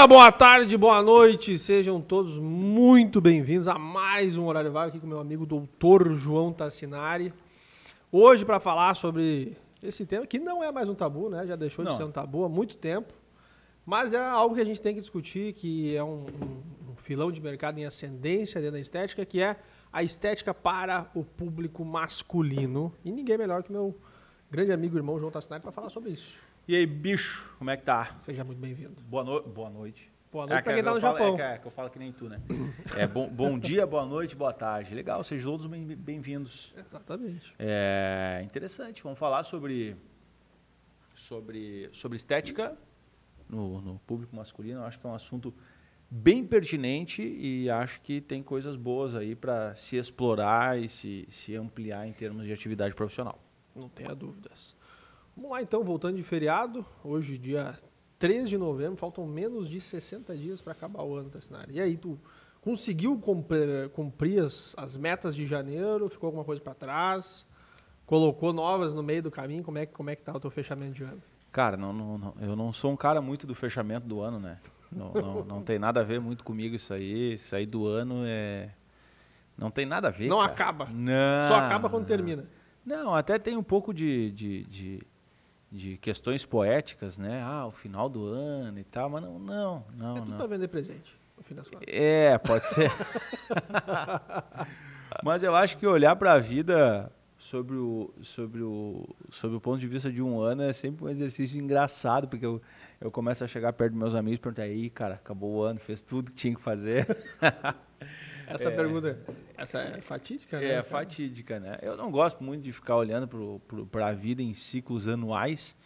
dia, boa tarde, boa noite, sejam todos muito bem-vindos a mais um Horário Vago aqui com meu amigo doutor João Tassinari. Hoje para falar sobre esse tema que não é mais um tabu, né? Já deixou de Não. ser um tabu há muito tempo, mas é algo que a gente tem que discutir, que é um, um- um filão de mercado em ascendência dentro da estética, que é a estética para o público masculino. E ninguém melhor que meu grande amigo e irmão João Tassinari para falar sobre isso. E aí, bicho, como é que tá? Seja muito bem-vindo. Boa, no... boa noite. Boa noite pra que quem tá no falo- Japão. É que, é que eu falo que nem tu, né? É, bom, bom dia, boa noite, boa tarde. Legal, sejam todos bem- bem-vindos. Exatamente. É interessante, vamos falar sobre, sobre, sobre estética no, no público masculino. Eu acho que é um assunto bem pertinente e acho que tem coisas boas aí para se explorar e se, se ampliar em termos de atividade profissional. Não tenha dúvidas. Vamos lá então, voltando de feriado. Hoje, dia 3 de novembro, faltam menos de 60 dias para acabar o ano, Tassinari. E aí, tu conseguiu cumprir, cumprir as, as metas de janeiro? Ficou alguma coisa para trás? Colocou novas no meio do caminho? Como é, que- como é que tá o teu fechamento de ano? Cara, não, não- não- eu não sou um cara muito do fechamento do ano, né? Não, não, não tem nada a ver muito comigo isso aí. Isso aí do ano é. Não tem nada a ver. Não cara. acaba. Não. Só acaba quando termina. Não, até tem um pouco de, de, de, de questões poéticas, né? Ah, o final do ano e tal, mas não, não, não. é tudo para vender presente, no fim das contas. É, pode ser. Mas eu acho que olhar para a vida sobre o, sobre, o, sobre o ponto de vista de um ano é sempre um exercício engraçado, porque eu, eu começo a chegar perto dos meus amigos e perguntar, aí, cara, acabou o ano, fez tudo que tinha que fazer. Essa pergunta, essa é fatídica, né? É cara? fatídica, né? Eu não gosto muito de ficar olhando para a vida em ciclos anuais,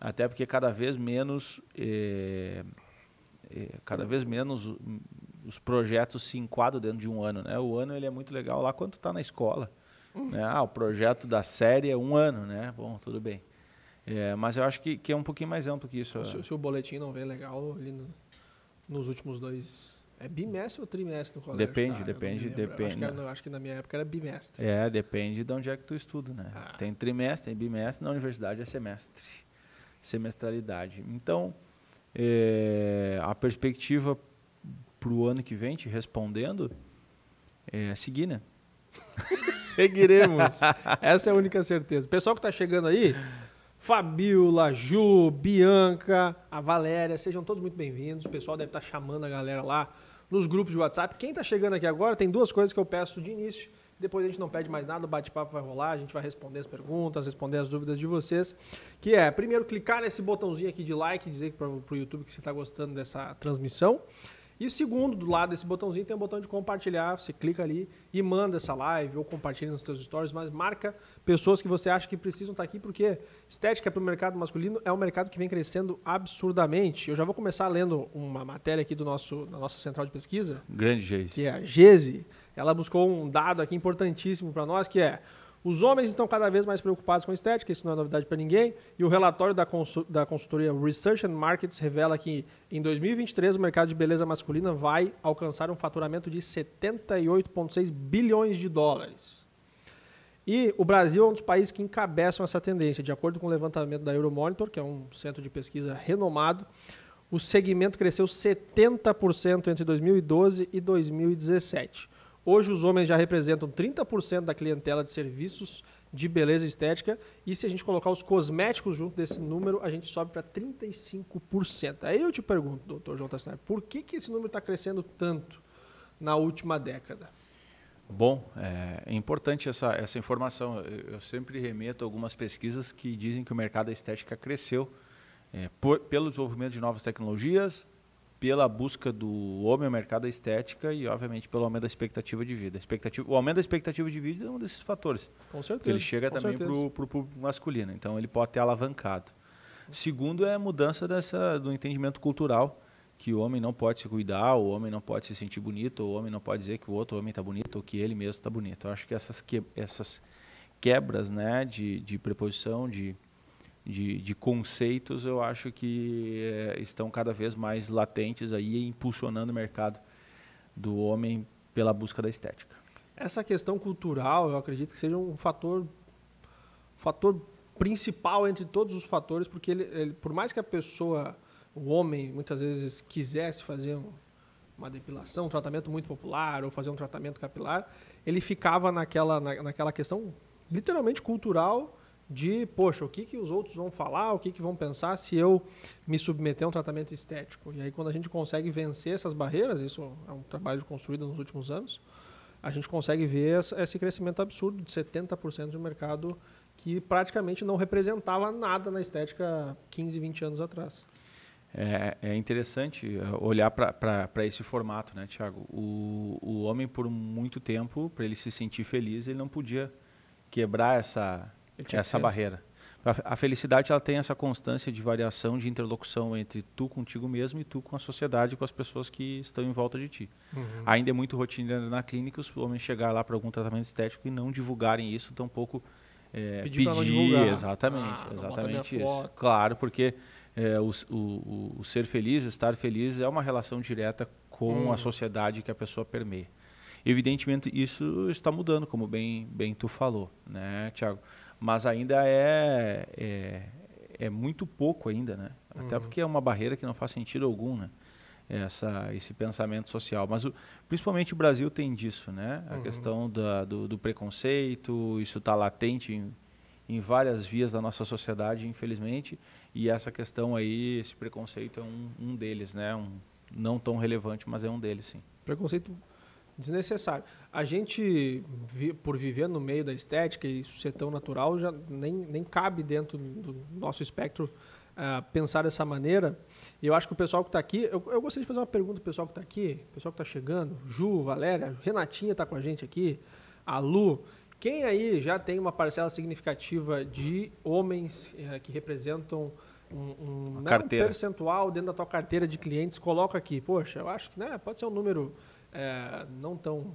até porque cada vez menos, eh, eh, cada vez menos os projetos se enquadram dentro de um ano, né? O ano ele é muito legal lá quando tu tá na escola, né? Ah, o projeto da série é um ano, né? Bom, tudo bem. É, mas eu acho que, que é um pouquinho mais amplo que isso. Se, se o boletim não vem legal nos últimos dois. É bimestre ou trimestre no colégio? Depende, Ah, depende. Eu Acho depende, que, era- né? acho que na minha época era bimestre. É, depende de onde é que tu estuda, né? Ah. Tem trimestre, tem bimestre, na universidade é semestre, semestralidade. Então, é, a perspectiva para o ano que vem, te respondendo, é seguir, né? Seguiremos. Essa é a única certeza. Pessoal que está chegando aí, Fabiola, Ju, Bianca, a Valéria, sejam todos muito bem-vindos. O pessoal deve estar chamando a galera lá nos grupos de WhatsApp. Quem está chegando aqui agora, tem duas coisas que eu peço de início. Depois a gente não pede mais nada, o bate-papo vai rolar, a gente vai responder as perguntas, responder as dúvidas de vocês. Que é, primeiro, clicar nesse botãozinho aqui de like, dizer para o YouTube que você está gostando dessa transmissão. E segundo, do lado desse botãozinho tem um botão de compartilhar. Você clica ali e manda essa live ou compartilha nos seus stories, mas marca pessoas que você acha que precisam estar aqui, porque estética para o mercado masculino é um mercado que vem crescendo absurdamente. Eu já vou começar lendo uma matéria aqui do nosso, da nossa central de pesquisa, Grande jeito. que é a GESE. Ela buscou um dado aqui importantíssimo para nós, que é os homens estão cada vez mais preocupados com estética, isso não é novidade para ninguém, e o relatório da, consu- da consultoria Research and Markets revela que em 2023 o mercado de beleza masculina vai alcançar um faturamento de 78,6 bilhões de dólares. E o Brasil é um dos países que encabeçam essa tendência. De acordo com o levantamento da Euromonitor, que é um centro de pesquisa renomado, o segmento cresceu 70% entre 2012 e 2017. Hoje os homens já representam 30% da clientela de serviços de beleza estética, e se a gente colocar os cosméticos junto desse número, a gente sobe para 35%. Aí eu te pergunto, doutor João Tassinari, por que, que esse número está crescendo tanto na última década? Bom, é, é importante essa, essa informação. Eu, eu sempre remeto a algumas pesquisas que dizem que o mercado da estética cresceu é, por- pelo desenvolvimento de novas tecnologias, pela busca do homem ao mercado da estética e, obviamente, pelo aumento da expectativa de vida. Expectativa, o aumento da expectativa de vida é um desses fatores. Com certeza. Porque ele chega também para o público masculino, então ele pode ter alavancado. Segundo é a mudança dessa, do entendimento cultural, que o homem não pode se cuidar, o homem não pode se sentir bonito, o homem não pode dizer que o outro homem está bonito ou que ele mesmo está bonito. Eu acho que essas, que, essas quebras né, de, de preposição, de, de, de conceitos, eu acho que eh, estão cada vez mais latentes aí, impulsionando o mercado do homem pela busca da estética. Essa questão cultural, eu acredito que seja um fator, fator principal entre todos os fatores, porque ele, ele- por mais que a pessoa o homem muitas vezes quisesse fazer um, uma depilação, um tratamento muito popular ou fazer um tratamento capilar, ele ficava naquela, na, naquela questão literalmente cultural de, poxa, o que, que os outros vão falar, o que, que vão pensar se eu me submeter a um tratamento estético. E aí, quando a gente consegue vencer essas barreiras, isso é um trabalho construído nos últimos anos, a gente consegue ver esse crescimento absurdo de 70% de um mercado que praticamente não representava nada na estética 15, 20 anos atrás. É, é interessante eh, olhar para esse formato, né, Tiago? O, o homem, por muito tempo, para ele se sentir feliz, ele não podia quebrar essa, essa barreira. A felicidade ela tem essa constância de variação, de interlocução entre tu contigo mesmo e tu com a sociedade, com as pessoas que estão em volta de ti. Uhum. Ainda é muito rotineiro na clínica os homens chegar lá para algum tratamento estético e não divulgarem isso, tampouco é, pedir, pedir exatamente, ah, exatamente isso. Foto. Claro, porque é, o, o, o, ser feliz, estar feliz é uma relação direta com hum. a sociedade que a pessoa permeia. Evidentemente isso está mudando, como bem, bem tu falou, né, Tiago? Mas ainda é, é, é, muito pouco ainda, né? Até uhum. porque é uma barreira que não faz sentido algum, né? Essa, esse pensamento social. Mas o, principalmente o Brasil tem disso, né? A uhum. questão da, do, do, preconceito, isso está latente em, em várias vias da nossa sociedade, infelizmente. E essa questão aí, esse preconceito é um, um deles, né? Um, não tão relevante, mas é um deles, sim. Preconceito desnecessário. A gente, por viver no meio da estética e isso ser tão natural, já nem, nem cabe dentro do nosso espectro uh, pensar dessa maneira. E eu acho que o pessoal que está aqui, eu, eu, gostaria de fazer uma pergunta para o pessoal que está aqui, pessoal que está chegando, Ju, Valéria, Renatinha está com a gente aqui, a Lu. Quem aí já tem uma parcela significativa de homens uh, que representam um, um, né, um, percentual dentro da tua carteira de clientes, coloca aqui. Poxa, eu acho que né, pode ser um número é, não tão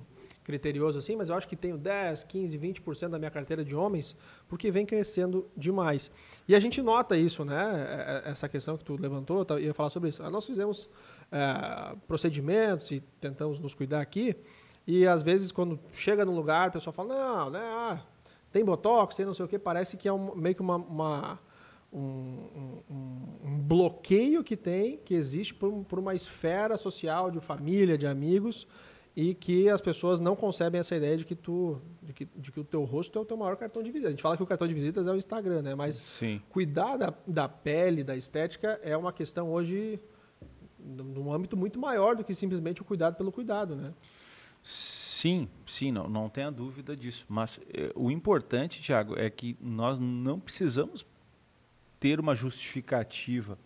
criterioso assim, mas eu acho que tenho 10, 15, 20% da minha carteira de homens, porque vem crescendo demais. E a gente nota isso, né? É, é, essa questão que tu levantou, eu ia falar sobre isso. Nós fizemos é, procedimentos e tentamos nos cuidar aqui, e às vezes quando chega num lugar, o pessoal fala, não, né, ah, tem botox, tem não sei o que, parece que é um, meio que uma, uma um, um, um, bloqueio que tem, que existe por, por, uma esfera social de família, de amigos, e que as pessoas não concebem essa ideia de que tu, de que, de que o teu rosto é o teu maior cartão de visita. A gente fala que o cartão de visitas é o Instagram, né? Mas Sim. cuidar da, da pele, da estética, é uma questão hoje num âmbito muito maior do que simplesmente o cuidado pelo cuidado, né? Sim, sim, não, não tenha dúvida disso. Mas eh, o importante, Tiago, é que nós não precisamos ter uma justificativa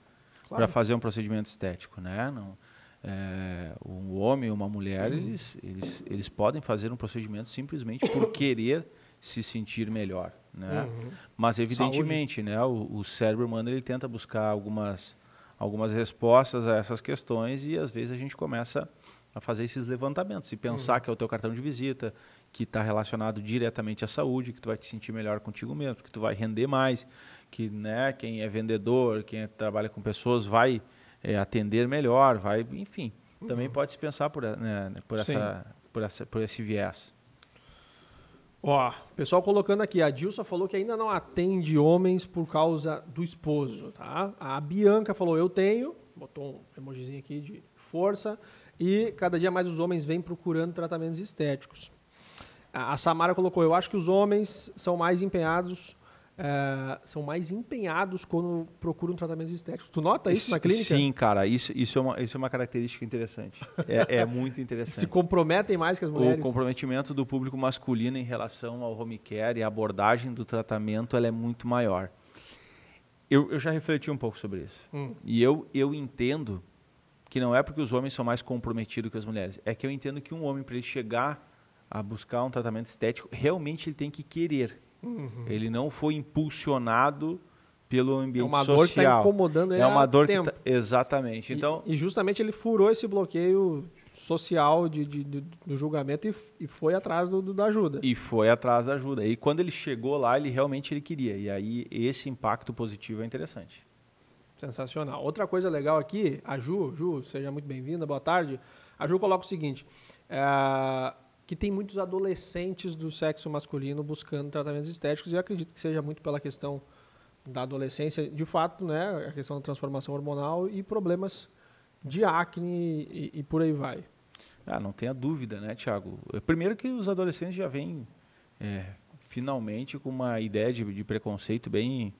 claro. para fazer um procedimento estético, né? Não, é, um homem ou uma mulher, uhum. eles, eles, eles podem fazer um procedimento simplesmente por querer se sentir melhor, né? Uhum. Mas evidentemente, Saúde. né, o, o, cérebro humano ele tenta buscar algumas algumas respostas a essas questões e às vezes a gente começa a fazer esses levantamentos e pensar uhum. que é o teu cartão de visita, que está relacionado diretamente à saúde, que tu vai te sentir melhor contigo mesmo, que tu vai render mais, que né, quem é vendedor, quem é, trabalha com pessoas vai é, atender melhor, vai, enfim, uhum. também pode se pensar por, né, por, essa, por, essa, por esse viés. Ó, pessoal colocando aqui, a Dilsa falou que ainda não atende homens por causa do esposo, tá? A Bianca falou, eu tenho, botou um emojizinho aqui de força, e cada dia mais os homens vêm procurando tratamentos estéticos. A Samara colocou, eu acho que os homens são mais empenhados é, são mais empenhados quando procuram tratamentos estéticos. Tu nota isso na clínica? Sim, cara, isso, isso, é, uma, isso é uma característica interessante. É, é muito interessante. Se comprometem mais que as mulheres? O comprometimento do público masculino em relação ao home care e a abordagem do tratamento ela é muito maior. Eu, eu já refleti um pouco sobre isso. Hum. E eu, eu entendo que não é porque os homens são mais comprometidos que as mulheres. É que eu entendo que um homem, para ele chegar a buscar um tratamento estético, realmente ele tem que querer Uhum. Ele não foi impulsionado pelo ambiente social. É uma dor que está incomodando ele É uma dor tempo. que tá, exatamente. Então e, e, justamente ele furou esse bloqueio social de, de, de do julgamento e, e foi atrás do, do, da ajuda. E foi atrás da ajuda. E quando ele chegou lá, ele realmente ele queria. E aí esse impacto positivo é interessante. Sensacional. Outra coisa legal aqui, a Ju, Ju, seja muito bem-vinda, boa tarde. A Ju coloca o seguinte: é, que tem muitos adolescentes do sexo masculino buscando tratamentos estéticos e eu acredito que seja muito pela questão da adolescência, de fato, né, a questão da transformação hormonal e problemas de acne e, e por aí vai. Ah, não tenha dúvida, né, Tiago? Primeiro que os adolescentes já vêm é, finalmente com uma ideia de, de, preconceito bem,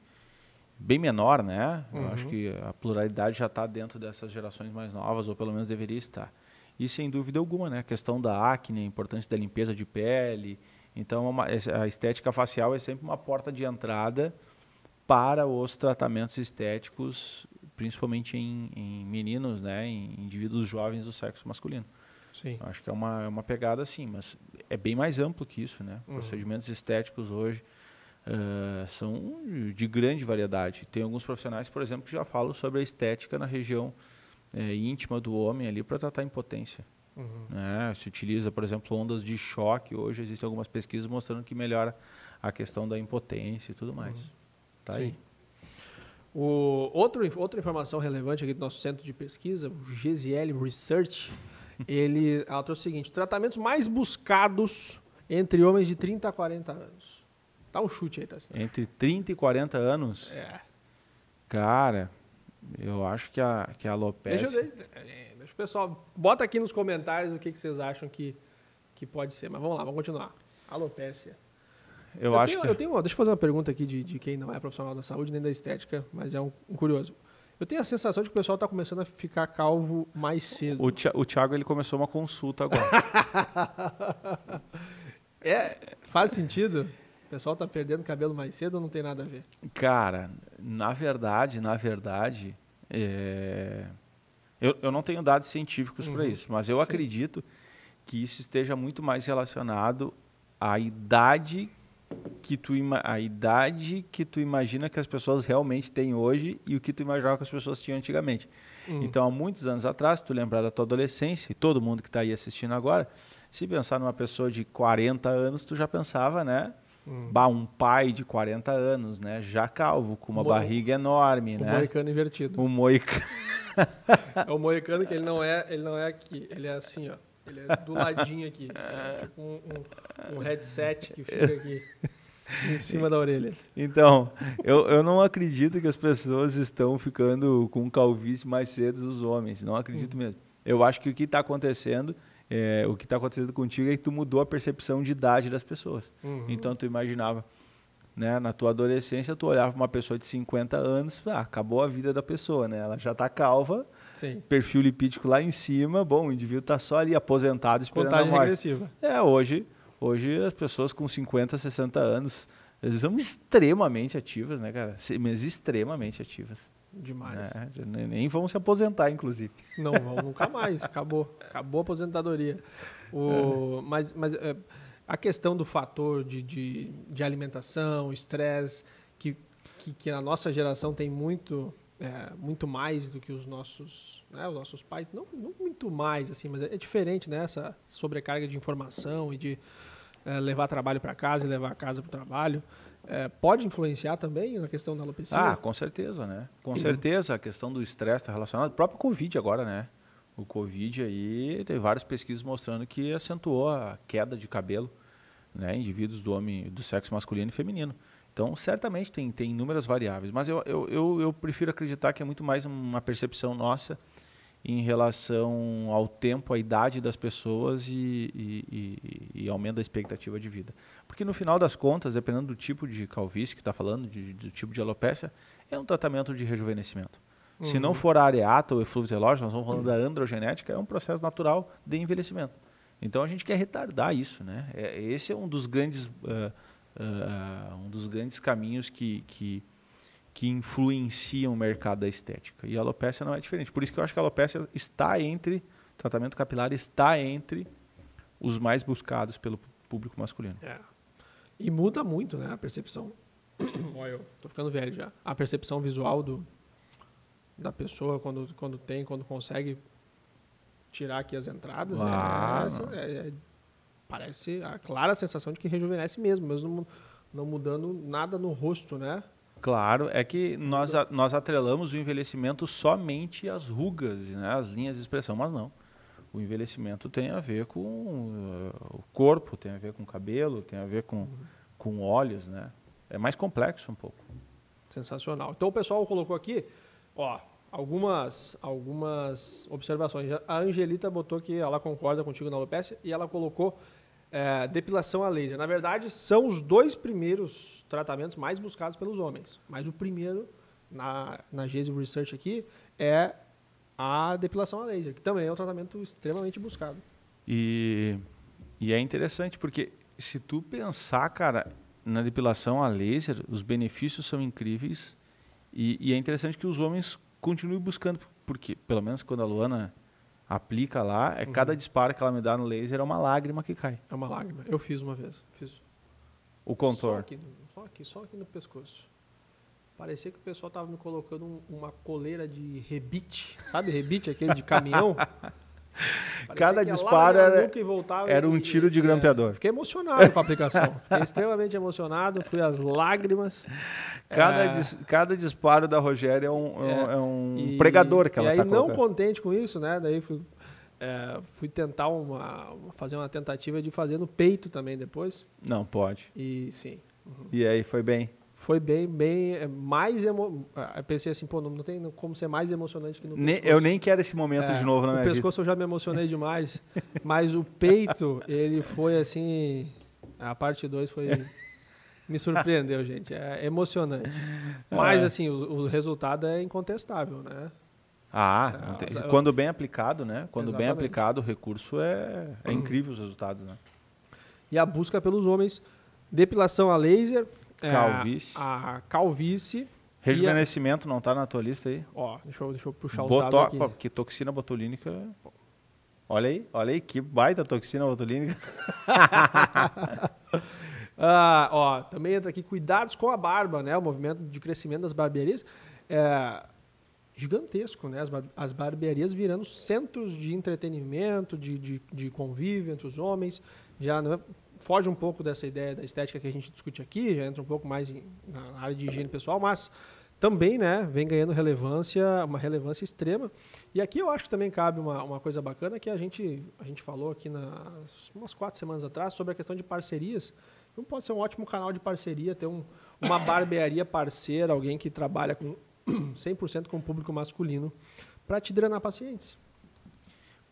bem menor, né? Uhum. Eu acho que a pluralidade já está dentro dessas gerações mais novas, ou pelo menos deveria estar. E sem dúvida alguma, né? A questão da acne, a importância da limpeza de pele. Então, uma, a estética facial é sempre uma porta de entrada para os tratamentos estéticos, principalmente em, em meninos, né? Em indivíduos jovens do sexo masculino. Sim. Acho que é uma, é uma pegada assim, mas é bem mais amplo que isso, né? Uhum. Procedimentos estéticos hoje uh, são de grande variedade. Tem alguns profissionais, por exemplo, que já falam sobre a estética na região é, íntima do homem ali para tratar impotência. Uhum. Né? Se utiliza, por exemplo, ondas de choque. Hoje existem algumas pesquisas mostrando que melhora a questão da impotência e tudo mais. Uhum. Tá Sim. aí. O, outro, outra informação relevante aqui do nosso centro de pesquisa, o GZL Research, ele ela trouxe o seguinte: tratamentos mais buscados entre homens de 30 a 40 anos. Dá um chute aí, tá? Entre 30 e 40 anos? É. Cara, eu acho que a, que a alopecia... Deixa, deixa, é, deixa o pessoal... Bota aqui nos comentários o que, que vocês acham que, que pode ser. Mas vamos lá, vamos continuar. Alopecia. Eu, eu acho tenho, que... Eu tenho, deixa eu fazer uma pergunta aqui de, de quem não é profissional da saúde nem da estética, mas é um, um curioso. Eu tenho a sensação de que o pessoal está começando a ficar calvo mais cedo. O, Thiago ele começou uma consulta agora. é, faz sentido? O pessoal está perdendo cabelo mais cedo ou não tem nada a ver? Cara, na verdade, na verdade, é... eu, eu não tenho dados científicos uhum. para isso, mas eu Sim. acredito que isso esteja muito mais relacionado à idade que tu a idade que tu imagina que as pessoas realmente têm hoje e o que tu imaginava que as pessoas tinham antigamente. Uhum. Então, há muitos anos atrás, tu lembrar da tua adolescência, e todo mundo que está aí assistindo agora, se pensar numa pessoa de 40 anos, tu já pensava, né? Hum. Bah, um pai de 40 anos, né? Já calvo, com uma Mo... barriga enorme, o né? O moicano invertido. O moicano. é o moicano que ele não é, ele não é aqui, ele é assim, ó. Ele é do ladinho aqui. tipo um, um, um headset que fica aqui. Em cima da orelha. Então, eu, eu não acredito que as pessoas estão ficando com calvície mais cedo dos homens. Não acredito hum. mesmo. Eu acho que o que está acontecendo é, o que está acontecendo contigo é que tu mudou a percepção de idade das pessoas. Uhum. Então tu imaginava, né, na tua adolescência, tu olhava para uma pessoa de 50 anos, ah, acabou a vida da pessoa, né? Ela já está calva, Sim. perfil lipídico lá em cima, bom, o indivíduo está só ali aposentado esperando Contagem a morte. regressiva. É, hoje, hoje as pessoas com 50, 60 anos, eles são extremamente ativas, né, cara? Mas extremamente ativas. Demais. É, nem vão se aposentar, inclusive. Não vão nunca mais. Acabou. Acabou a aposentadoria. O, mas mas é, a questão do fator de, de, de alimentação, estresse, que, que, que, a nossa geração tem muito, é, muito mais do que os nossos, né, os nossos pais. Não, não muito mais, assim, mas é, é diferente, né? Essa sobrecarga de informação e de é, levar trabalho para casa e levar a casa para o trabalho é, pode influenciar também na questão da alopecia? Ah, com certeza, né? Com certeza a questão do estresse está relacionada. O próprio Covid agora, né? O Covid aí tem várias pesquisas mostrando que acentuou a queda de cabelo, né? Indivíduos do homem, do sexo masculino e feminino. Então, certamente tem, tem inúmeras variáveis, mas eu, eu, eu, eu prefiro acreditar que é muito mais uma percepção nossa em relação ao tempo, à idade das pessoas e, e, e, e, aumento da expectativa de vida. Porque no final das contas, dependendo do tipo de calvície que está falando, de, do tipo de alopecia, é um tratamento de rejuvenescimento. Uhum. Se não uhum. for a areata ou eflúvio telógeno, nós estamos falando uhum. da androgenética, é um processo natural de envelhecimento. Então a gente quer retardar isso, né? É, esse é um dos grandes, uh, uh, um dos grandes caminhos que, que que influenciam o mercado da estética. E a alopecia não é diferente. Por isso que eu acho que a alopecia está entre, tratamento capilar está entre os mais buscados pelo público masculino. É. E muda muito, né, a percepção. Olha, eu tô ficando velho já. A percepção visual do, da pessoa quando, quando tem, quando consegue tirar aqui as entradas, ah, é, é, é, parece a clara sensação de que rejuvenesce mesmo, mesmo não, não mudando nada no rosto, né? Claro, é que nós, nós atrelamos o envelhecimento somente às rugas, né, às linhas de expressão, mas não. O envelhecimento tem a ver com uh, o corpo, tem a ver com o cabelo, tem a ver com, com olhos, né? É mais complexo um pouco. Sensacional. Então o pessoal colocou aqui, ó, algumas, algumas observações. A Angelita botou que ela concorda contigo na alopecia e ela colocou é, depilação a laser. Na verdade, são os dois primeiros tratamentos mais buscados pelos homens. Mas o primeiro, na, na GESI Research aqui, é a depilação a laser, que também é um tratamento extremamente buscado. E, e é interessante porque se tu pensar, cara, na depilação a laser, os benefícios são incríveis e, e é interessante que os homens continuem buscando, porque pelo menos quando a Luana aplica lá, é uhum. cada disparo que ela me dá no laser é uma lágrima que cai. É uma lágrima. Eu fiz uma vez. Fiz. O contorno. Só aqui, só aqui, só aqui no pescoço. Parecia que o pessoal tava me colocando um, uma coleira de rebite. Sabe rebite, aquele de caminhão? Cada disparo era, era um tiro de grampeador. É, fiquei emocionado com a aplicação. Fiquei extremamente emocionado, fui às lágrimas. Cada, é, dis, cada disparo da Rogéria é um, é, é um e, pregador que ela está colocando. não contente com isso, né? Daí fui, é, fui tentar uma, fazer uma tentativa de fazer no peito também depois. Não, pode. E sim. Uhum. E aí, foi bem? Foi bem, bem é, mais emo... Ah, eu pensei assim, pô, não, tem como ser mais emocionante que no pescoço. Eu nem quero esse momento é, de novo na minha vida. O pescoço eu já me emocionei demais, mas o peito, ele foi assim, a parte 2 foi me surpreendeu, gente, é emocionante. Mas é. assim, o, o, resultado é incontestável, né? Ah, é, quando bem aplicado, né? Quando exatamente. bem aplicado, o recurso é, é incrível os resultados, né? E a busca pelos homens, depilação a laser, é, calvície. A, calvície. Rejuvenescimento a... não está na tua lista aí? Ó, deixa eu, deixa eu puxar o Boto... dados aqui. Que toxina botulínica... Olha aí, olha aí, que baita toxina botulínica. ah, ó, também entra aqui cuidados com a barba, né? O movimento de crescimento das barbearias é gigantesco, né? As, bar as barbearias virando centros de entretenimento, de, de, de convívio entre os homens. Já né? Foge um pouco dessa ideia da estética que a gente discute aqui, já entra um pouco mais em, na área de higiene pessoal, mas também né, vem ganhando relevância, uma relevância extrema. E aqui eu acho que também cabe uma, uma coisa bacana que a gente, a gente falou aqui nas, umas quatro semanas atrás sobre a questão de parcerias. Não pode ser um ótimo canal de parceria, ter um, uma barbearia parceira, alguém que trabalha com 100% com o público masculino, para te drenar pacientes.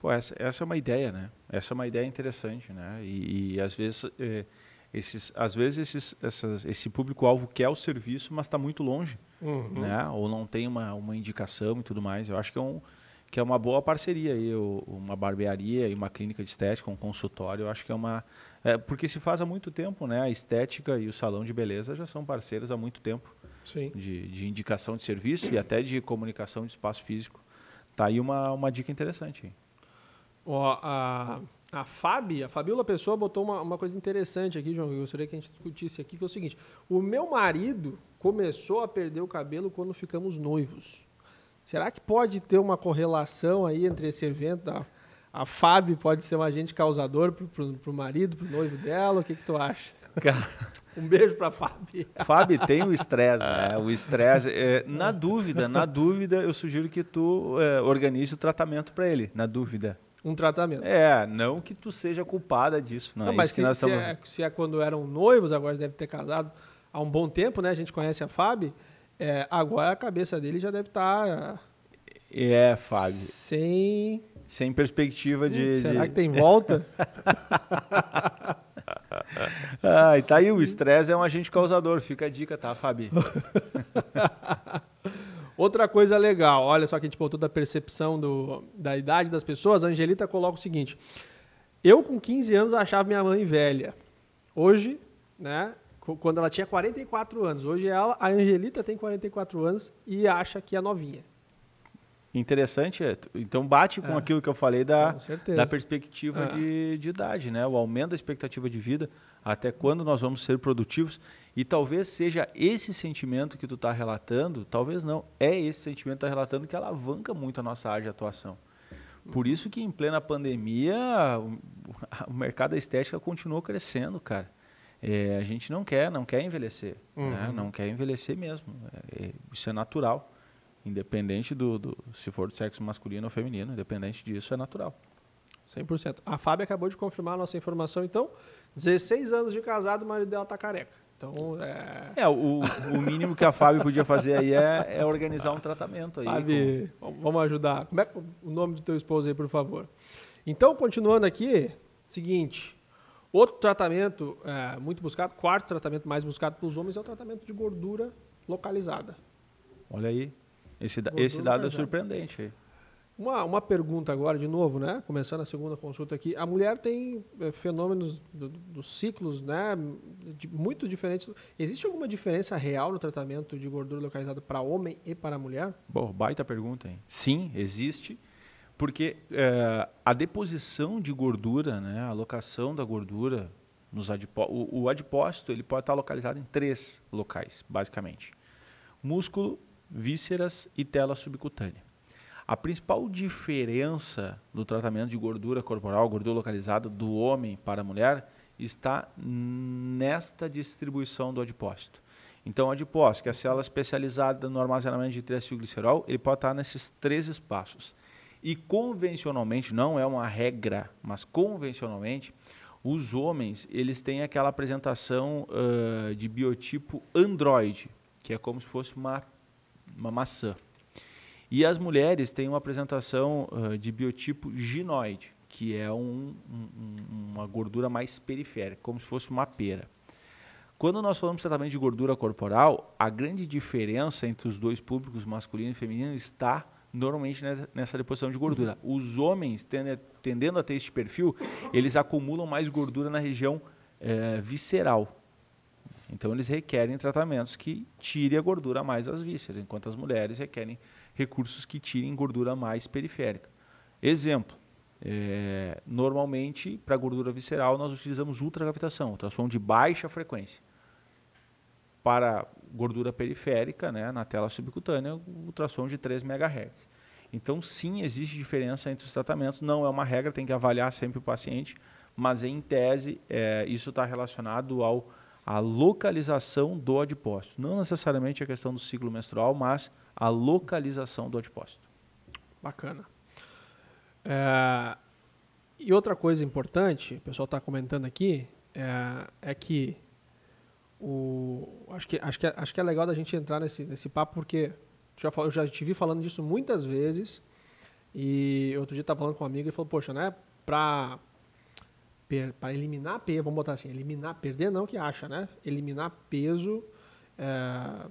Pô, essa, essa é uma ideia, né? Essa é uma ideia interessante, né? E, e às vezes, é, esses, às vezes esses, essas, esse público-alvo quer o serviço, mas está muito longe, uhum. né? Ou não tem uma, uma indicação e tudo mais. Eu acho que é, um, que é uma boa parceria aí, uma barbearia e uma clínica de estética, um consultório. Eu acho que é uma... É, porque se faz há muito tempo, né? A estética e o salão de beleza já são parceiros há muito tempo. Sim. De, de indicação de serviço e até de comunicação de espaço físico. Tá aí uma, uma dica interessante. Ó, a, a Fabi, a Fabiola Pessoa botou uma, uma coisa interessante aqui, João, eu gostaria que a gente discutisse aqui, que é o seguinte, o meu marido começou a perder o cabelo quando ficamos noivos. Será que pode ter uma correlação aí entre esse evento da... A Fábio pode ser um agente causador pro, pro, marido, pro noivo dela? O que, que tu acha? Cara, um beijo pra Fábio. Fábio, tem o estresse, né? O estresse. É, na dúvida, na dúvida, eu sugiro que tu é, organize o tratamento para ele. Na dúvida um tratamento. É, não que tu seja culpada disso. Não, não é mas se, se, estamos... é, se, é, quando eram noivos, agora deve ter casado há um bom tempo, né? A gente conhece a Fábio. É, agora a cabeça dele já deve estar. Tá, é, Fábio. Sem. Sem perspectiva de. Será de... que tem volta? ah, e tá aí, o estresse é um agente causador. Fica a dica, tá, Fábio? Outra coisa legal, olha só que a gente botou da percepção do, da idade das pessoas, a Angelita coloca o seguinte: eu com 15 anos achava minha mãe velha. Hoje, né, quando ela tinha 44 anos, hoje ela, a Angelita tem 44 anos e acha que é novinha. Interessante, é, então bate com é, aquilo que eu falei da, da perspectiva é. de, de idade, né? O aumento da expectativa de vida, até quando nós vamos ser produtivos. E talvez seja esse sentimento que tu está relatando, talvez não, é esse sentimento que está relatando que alavanca muito a nossa área de atuação. Por isso que em plena pandemia o mercado da estética continuou crescendo, cara. É, a gente não quer, não quer envelhecer, né? uhum. né? não quer envelhecer mesmo. É, isso é natural, independente do, do, se for do sexo masculino ou feminino, independente disso é natural. 100%. A Fábio acabou de confirmar a nossa informação, então, 16 anos de casado, o marido dela tá careca. Então, é... É, o, o mínimo que a Fábio podia fazer aí é, é organizar um tratamento aí. Fábio, com... vamos ajudar. Como é o nome do teu esposo aí, por favor? Então, continuando aqui, seguinte, outro tratamento é, muito buscado, quarto tratamento mais buscado pelos homens é o tratamento de gordura localizada. Olha aí, esse, esse dado é surpreendente aí. Uma, uma pergunta agora, de novo, né? Começando a segunda consulta aqui. A mulher tem é, fenômenos dos do ciclos, né? De, muito diferentes. Existe alguma diferença real no tratamento de gordura localizada para homem e para mulher? Bom, baita pergunta, hein? Sim, existe. Porque é, a deposição de gordura, né? A alocação da gordura nos adipó o, o adipócito ele pode estar localizado em três locais, basicamente: músculo, vísceras e tela subcutânea. A principal diferença do tratamento de gordura corporal, gordura localizada do homem para a mulher, está nesta distribuição do adipócito. Então, o adipócito, que é a célula especializada no armazenamento de triacilglicerol, ele pode estar nesses três espaços. E convencionalmente, não é uma regra, mas convencionalmente, os homens eles têm aquela apresentação uh, de biotipo androide, que é como se fosse uma, uma maçã. E as mulheres têm uma apresentação uh, de biotipo ginoide, que é um, um, uma gordura mais periférica, como se fosse uma pera. Quando nós falamos de tratamento de gordura corporal, a grande diferença entre os dois públicos, masculino e feminino, está normalmente nessa deposição de gordura. Os homens, tendendo a ter este perfil, eles acumulam mais gordura na região eh, visceral. Então, eles requerem tratamentos que tirem a gordura mais das vísceras, enquanto as mulheres requerem recursos que tirem gordura mais periférica. Exemplo, é, normalmente para gordura visceral nós utilizamos ultragravitação, ultrassom de baixa frequência. Para gordura periférica, né, na tela subcutânea, ultrassom de 3 MHz. Então, sim, existe diferença entre os tratamentos, não é uma regra, tem que avaliar sempre o paciente, mas em tese é, isso está relacionado ao a localização do adipócito. Não necessariamente a questão do ciclo menstrual, mas a localização do adipócito. Bacana. É, e outra coisa importante, o pessoal está comentando aqui, é, é, que o acho que acho que acho que é legal da gente entrar nesse nesse papo porque já eu já te vi falando disso muitas vezes e outro dia estava falando com um amigo e falou poxa né para para eliminar peso, vamos botar assim, eliminar, perder não que acha, né? Eliminar peso, é,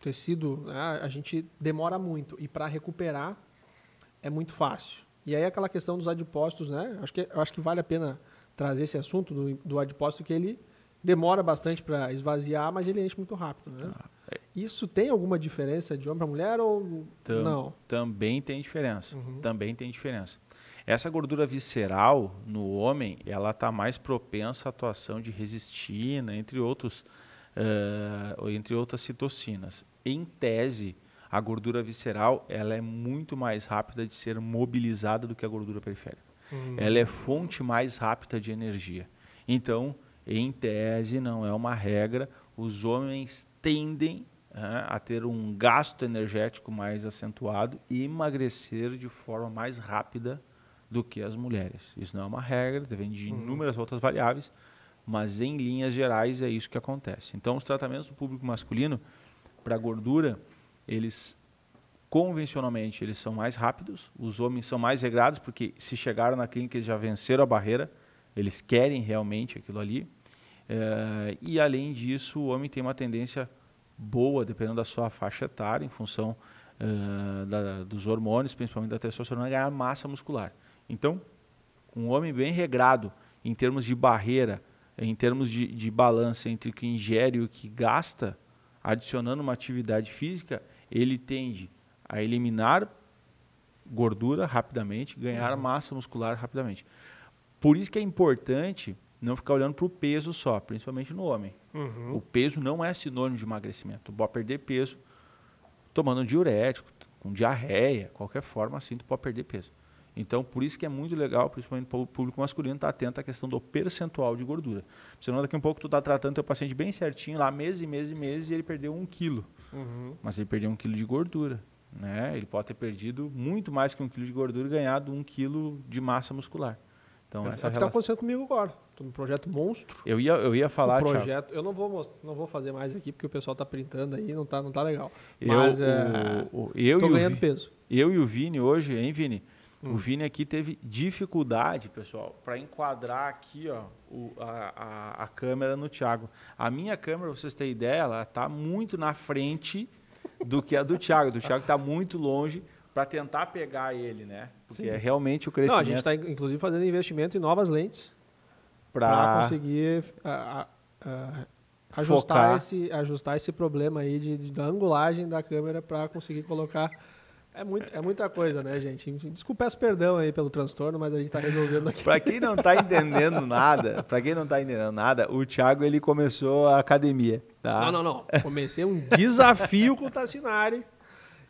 tecido, né? a gente demora muito e para recuperar é muito fácil. E aí aquela questão dos adipócitos, né? Acho que acho que vale a pena trazer esse assunto do, do adipócito que ele demora bastante para esvaziar, mas ele enche muito rápido, né? Ah, é. Isso tem alguma diferença de homem para mulher ou Tam, não? Também tem diferença. Uhum. Também tem diferença. Essa gordura visceral no homem, ela está mais propensa à atuação de resistina, entre outros, uh, entre outras citocinas. Em tese, a gordura visceral ela é muito mais rápida de ser mobilizada do que a gordura periférica. Uhum. Ela é fonte mais rápida de energia. Então, em tese, não é uma regra, os homens tendem a ter um gasto energético mais acentuado e emagrecer de forma mais rápida do que as mulheres. Isso não é uma regra, depende de uhum. inúmeras outras variáveis, mas em linhas gerais é isso que acontece. Então, os tratamentos do público masculino para gordura, eles convencionalmente eles são mais rápidos, os homens são mais regrados porque se chegaram na clínica eles já venceram a barreira, eles querem realmente aquilo ali. É, e além disso, o homem tem uma tendência boa, dependendo da sua faixa etária, em função uh, da, dos hormônios, principalmente da testosterona, ganhar massa muscular. Então, um homem bem regrado em termos de barreira, em termos de, de balança entre o que ingere e o que gasta, adicionando uma atividade física, ele tende a eliminar gordura rapidamente, ganhar uhum. massa muscular rapidamente. Por isso que é importante não ficar olhando para o peso só, principalmente no homem. Uhum. O peso não é sinônimo de emagrecimento. Tu pode perder peso tomando um diurético, com diarreia, qualquer forma assim, tu pode perder peso. Então, por isso que é muito legal, principalmente para o público masculino, estar tá atento à questão do percentual de gordura. Senão, daqui a um pouco, tu está tratando teu paciente bem certinho, lá meses e meses e meses, e ele perdeu um quilo. Uhum. Mas ele perdeu um quilo de gordura. Né? Ele pode ter perdido muito mais que um quilo de gordura e ganhado um quilo de massa muscular. Então, é essa o que está acontecendo comigo agora. Estou no projeto Monstro. Eu ia, eu ia falar, o Thiago, projeto, eu não vou, não vou fazer mais aqui porque o pessoal tá printando aí, não tá, não tá legal. eu, Mas é, o, o- eu, tô o ganhando Vi- peso. eu e o Vini hoje, hein, Vini? Hum. O Vini aqui teve dificuldade, pessoal, para enquadrar aqui ó, o- a, a- a câmera no Thiago. A minha câmera, pra vocês terem ideia, ela tá muito na frente do que a do Thiago. Do Thiago tá muito longe para tentar pegar ele, né? Porque Sim. é realmente o Não, crescimento a gente está inclusive fazendo investimento em novas lentes para conseguir a- ajustar, Focar. esse, ajustar esse problema aí de, de- da angulagem da câmera para conseguir colocar. É, muito, é muita coisa, né, gente? Desculpa, peço perdão aí pelo transtorno, mas a gente está resolvendo aqui. Para quem não tá entendendo nada, para quem não tá entendendo nada, o Thiago ele começou a academia, tá? Não, não, não. Comecei um desafio com o Tassinari.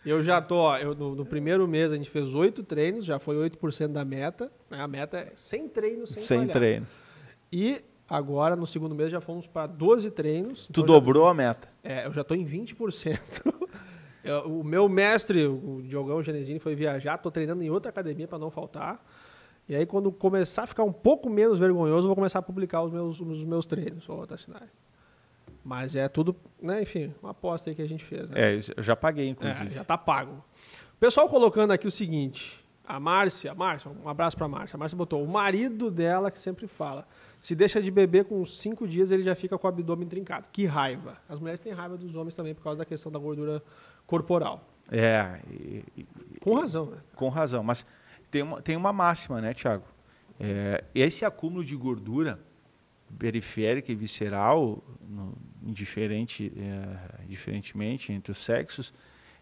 Eu já tô, ó, eu, no, no primeiro mês a gente fez oito treinos, já foi 8% da meta. né? A meta é 100 treinos sem, Sem falhar. treino. E agora, no segundo mês, já fomos para 12 treinos. Tu Então, dobrou a meta. Já, é, eu já tô em 20%. Eu- o meu mestre, o Diogão Genesini, foi viajar. Tô treinando em outra academia para não faltar. E aí, quando começar a ficar um pouco menos vergonhoso, eu vou começar a publicar os meus, os meus treinos, ô Tassinari. Mas é tudo, né? Enfim, uma aposta aí que a gente fez. Né? É, eu já paguei, É, inclusive. já tá pago. O pessoal colocando aqui o seguinte: a Márcia, Márcia, um abraço pra Márcia. A Márcia botou o marido dela que sempre fala: se deixa de beber com uns cinco dias, ele já fica com o abdômen trincado. Que raiva. As mulheres têm raiva dos homens também por causa da questão da gordura corporal. É, e- e- Com razão, né? com razão. Mas tem uma, tem uma máxima, né, Thiago? É, esse acúmulo de gordura periférica e visceral, no, indiferente, é, diferentemente entre os sexos,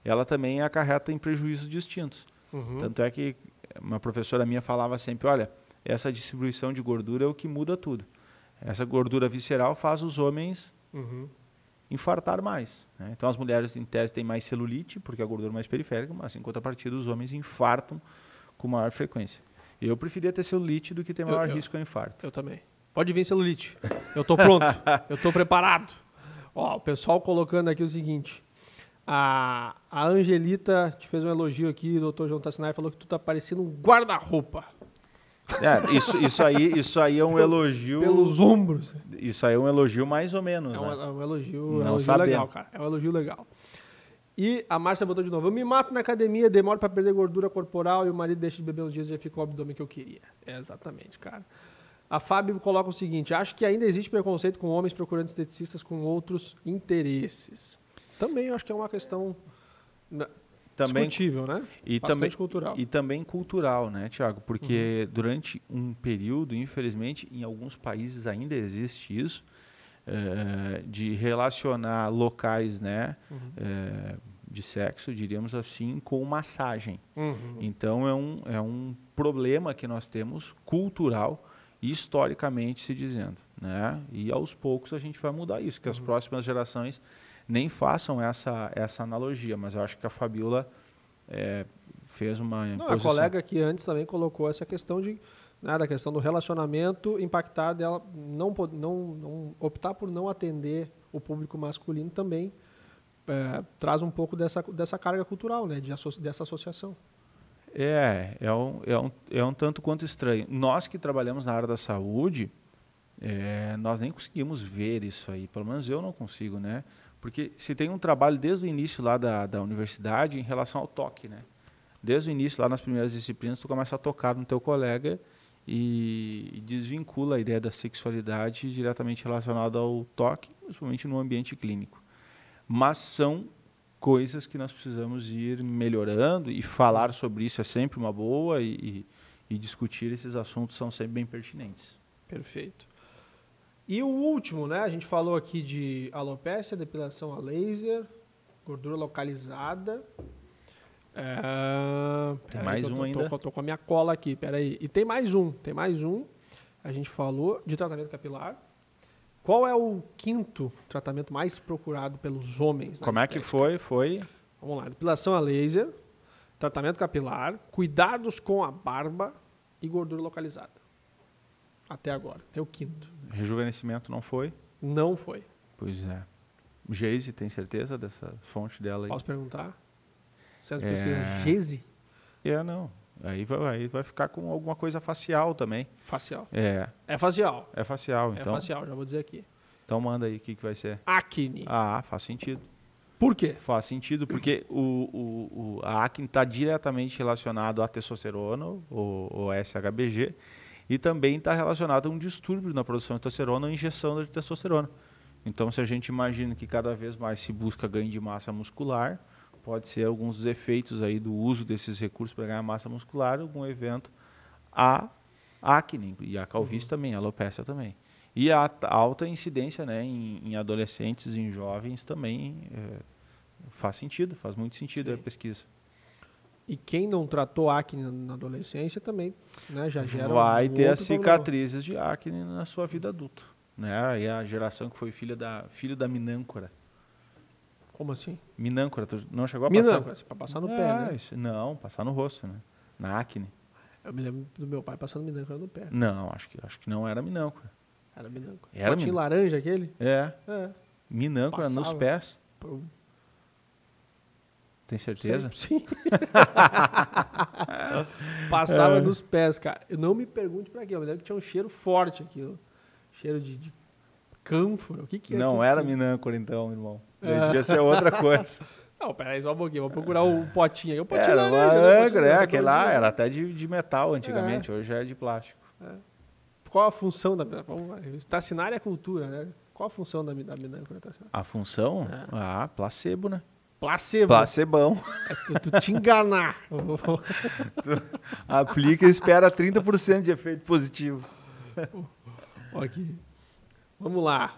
ela também acarreta em prejuízos distintos. Uhum. Tanto é que uma professora minha falava sempre, olha, essa distribuição de gordura é o que muda tudo. Essa gordura visceral faz os homens Uhum. infartar mais. né? Então as mulheres em tese têm mais celulite, porque a gordura é mais periférica, mas em contrapartida os homens infartam com maior frequência. Eu preferia ter celulite do que ter Eu- maior eu- risco ao infarto. Eu também. Pode vir celulite. Eu tô pronto. eu tô preparado. Ó, o pessoal colocando aqui o seguinte. A, a Angelita te fez um elogio aqui, o doutor João Tassinari falou que tu tá parecendo um guarda-roupa. É, isso, isso, aí, isso aí é um elogio. Pelos ombros. Isso aí é um elogio mais ou menos. É um, né? é um elogio, é um Não elogio sabemos. legal, cara. É um elogio legal. E a Márcia botou de novo. Eu me mato na academia, demoro pra perder gordura corporal e o marido deixa de beber uns dias e já fica o abdômen que eu queria. É exatamente, cara. A Fábio coloca o seguinte: acho que ainda existe preconceito com homens procurando esteticistas com outros interesses. Também acho que é uma questão Também, discutível, né? e, Bastante também, cultural. e também cultural, né, Tiago? Porque Uhum. durante um período, infelizmente, em alguns países ainda existe isso, eh, de relacionar locais né, Uhum. eh, de sexo, diríamos assim, com massagem. Uhum. Então é um, é um problema que nós temos cultural, historicamente se dizendo. Né? E aos poucos a gente vai mudar isso, que as próximas gerações nem façam essa, essa analogia, mas eu acho que a Fabiola eh, fez uma Não, a colega aqui antes também colocou essa questão de né, da questão do relacionamento impactar dela não, não, não optar por não atender o público masculino também é, traz um pouco dessa, dessa carga cultural, né, de asso- dessa associação. É, é um, é, um, é um tanto quanto estranho. Nós que trabalhamos na área da saúde, é, nós nem conseguimos ver isso aí. Pelo menos eu não consigo, né? Porque se tem um trabalho desde o início lá da, da universidade em relação ao toque, né? Desde o início, lá nas primeiras disciplinas, tu começa a tocar no teu colega e, e desvincula a ideia da sexualidade diretamente relacionada ao toque, principalmente no ambiente clínico. Mas são coisas que nós precisamos ir melhorando e falar sobre isso é sempre uma boa e, e, e discutir esses assuntos são sempre bem pertinentes. Perfeito. E o último, né? A gente falou aqui de alopécia, depilação a laser, gordura localizada. É... peraí mais eu um tô, ainda? Tô, tô com a minha cola aqui, peraí. E tem mais um, tem mais um. A gente falou de tratamento capilar. Qual é o quinto tratamento mais procurado pelos homens? na Como é que foi? Foi Vamos lá. Depilação a laser, tratamento capilar, cuidados com a barba e gordura localizada. Até agora. É o quinto. rejuvenescimento, não foi? Não foi. Pois é. Geise, tem certeza dessa fonte dela aí? Posso perguntar? Certo, É. pesquisa Gese? É, não. Aí vai, aí vai ficar com alguma coisa facial também. Facial. É, É facial. é facial. É Então, facial, já vou dizer aqui. então manda aí o que, que vai ser. Acne. Ah, faz sentido. Por quê? Faz sentido, porque o, o, o- a acne está diretamente relacionado à testosterona, o, o SHBG, e também está relacionado a um distúrbio na produção de testosterona ou injeção de testosterona. Então, se a gente imagina que cada vez mais se busca ganho de massa muscular, pode ser alguns dos efeitos aí do uso desses recursos para ganhar massa muscular, algum evento a acne e a calvície também, a alopecia também. E a alta incidência né, em, em adolescentes e em jovens também é, faz sentido, faz muito sentido Sim. a pesquisa. E quem não tratou acne na- adolescência também né, já gera Vai um ter as outro problema. cicatrizes de acne na sua vida adulta. Né? E a geração que foi filha da, filho da minâncora. Como assim? Minâncora, tu não chegou a passar? Minâncora, pra passar no pé, É, né? isso- não, passar no rosto, né? Na acne. Eu me lembro do meu pai passando minâncora no pé. Não, acho que, acho que não era minâncora. Era minâncora. Era Potinho minâncora. laranja aquele? É, É. minâncora nos Passava. pés. Pô, Tem certeza? Sim. Passava É. nos pés, cara. Eu não me pergunte pra quê. Eu me lembro que tinha um cheiro forte aquilo. Cheiro de, de cânfora. O que que é Não aquilo? era minâncora então, irmão. É. Devia ser outra coisa. Não, peraí, só um pouquinho. Vou procurar o potinho aqui. O potinho Era uma laranja. né? O potinho âncora, é, aquele lá era até de, de metal antigamente, hoje é de plástico. Qual a função da... Vamos lá. Tassinária é cultura, né? Qual a função da, da minâncora? A função? É. Ah, placebo, né? Placebo. Placebão. É tu, tu te enganar. Aplica e espera 30% de efeito positivo. Aqui. Vamos lá.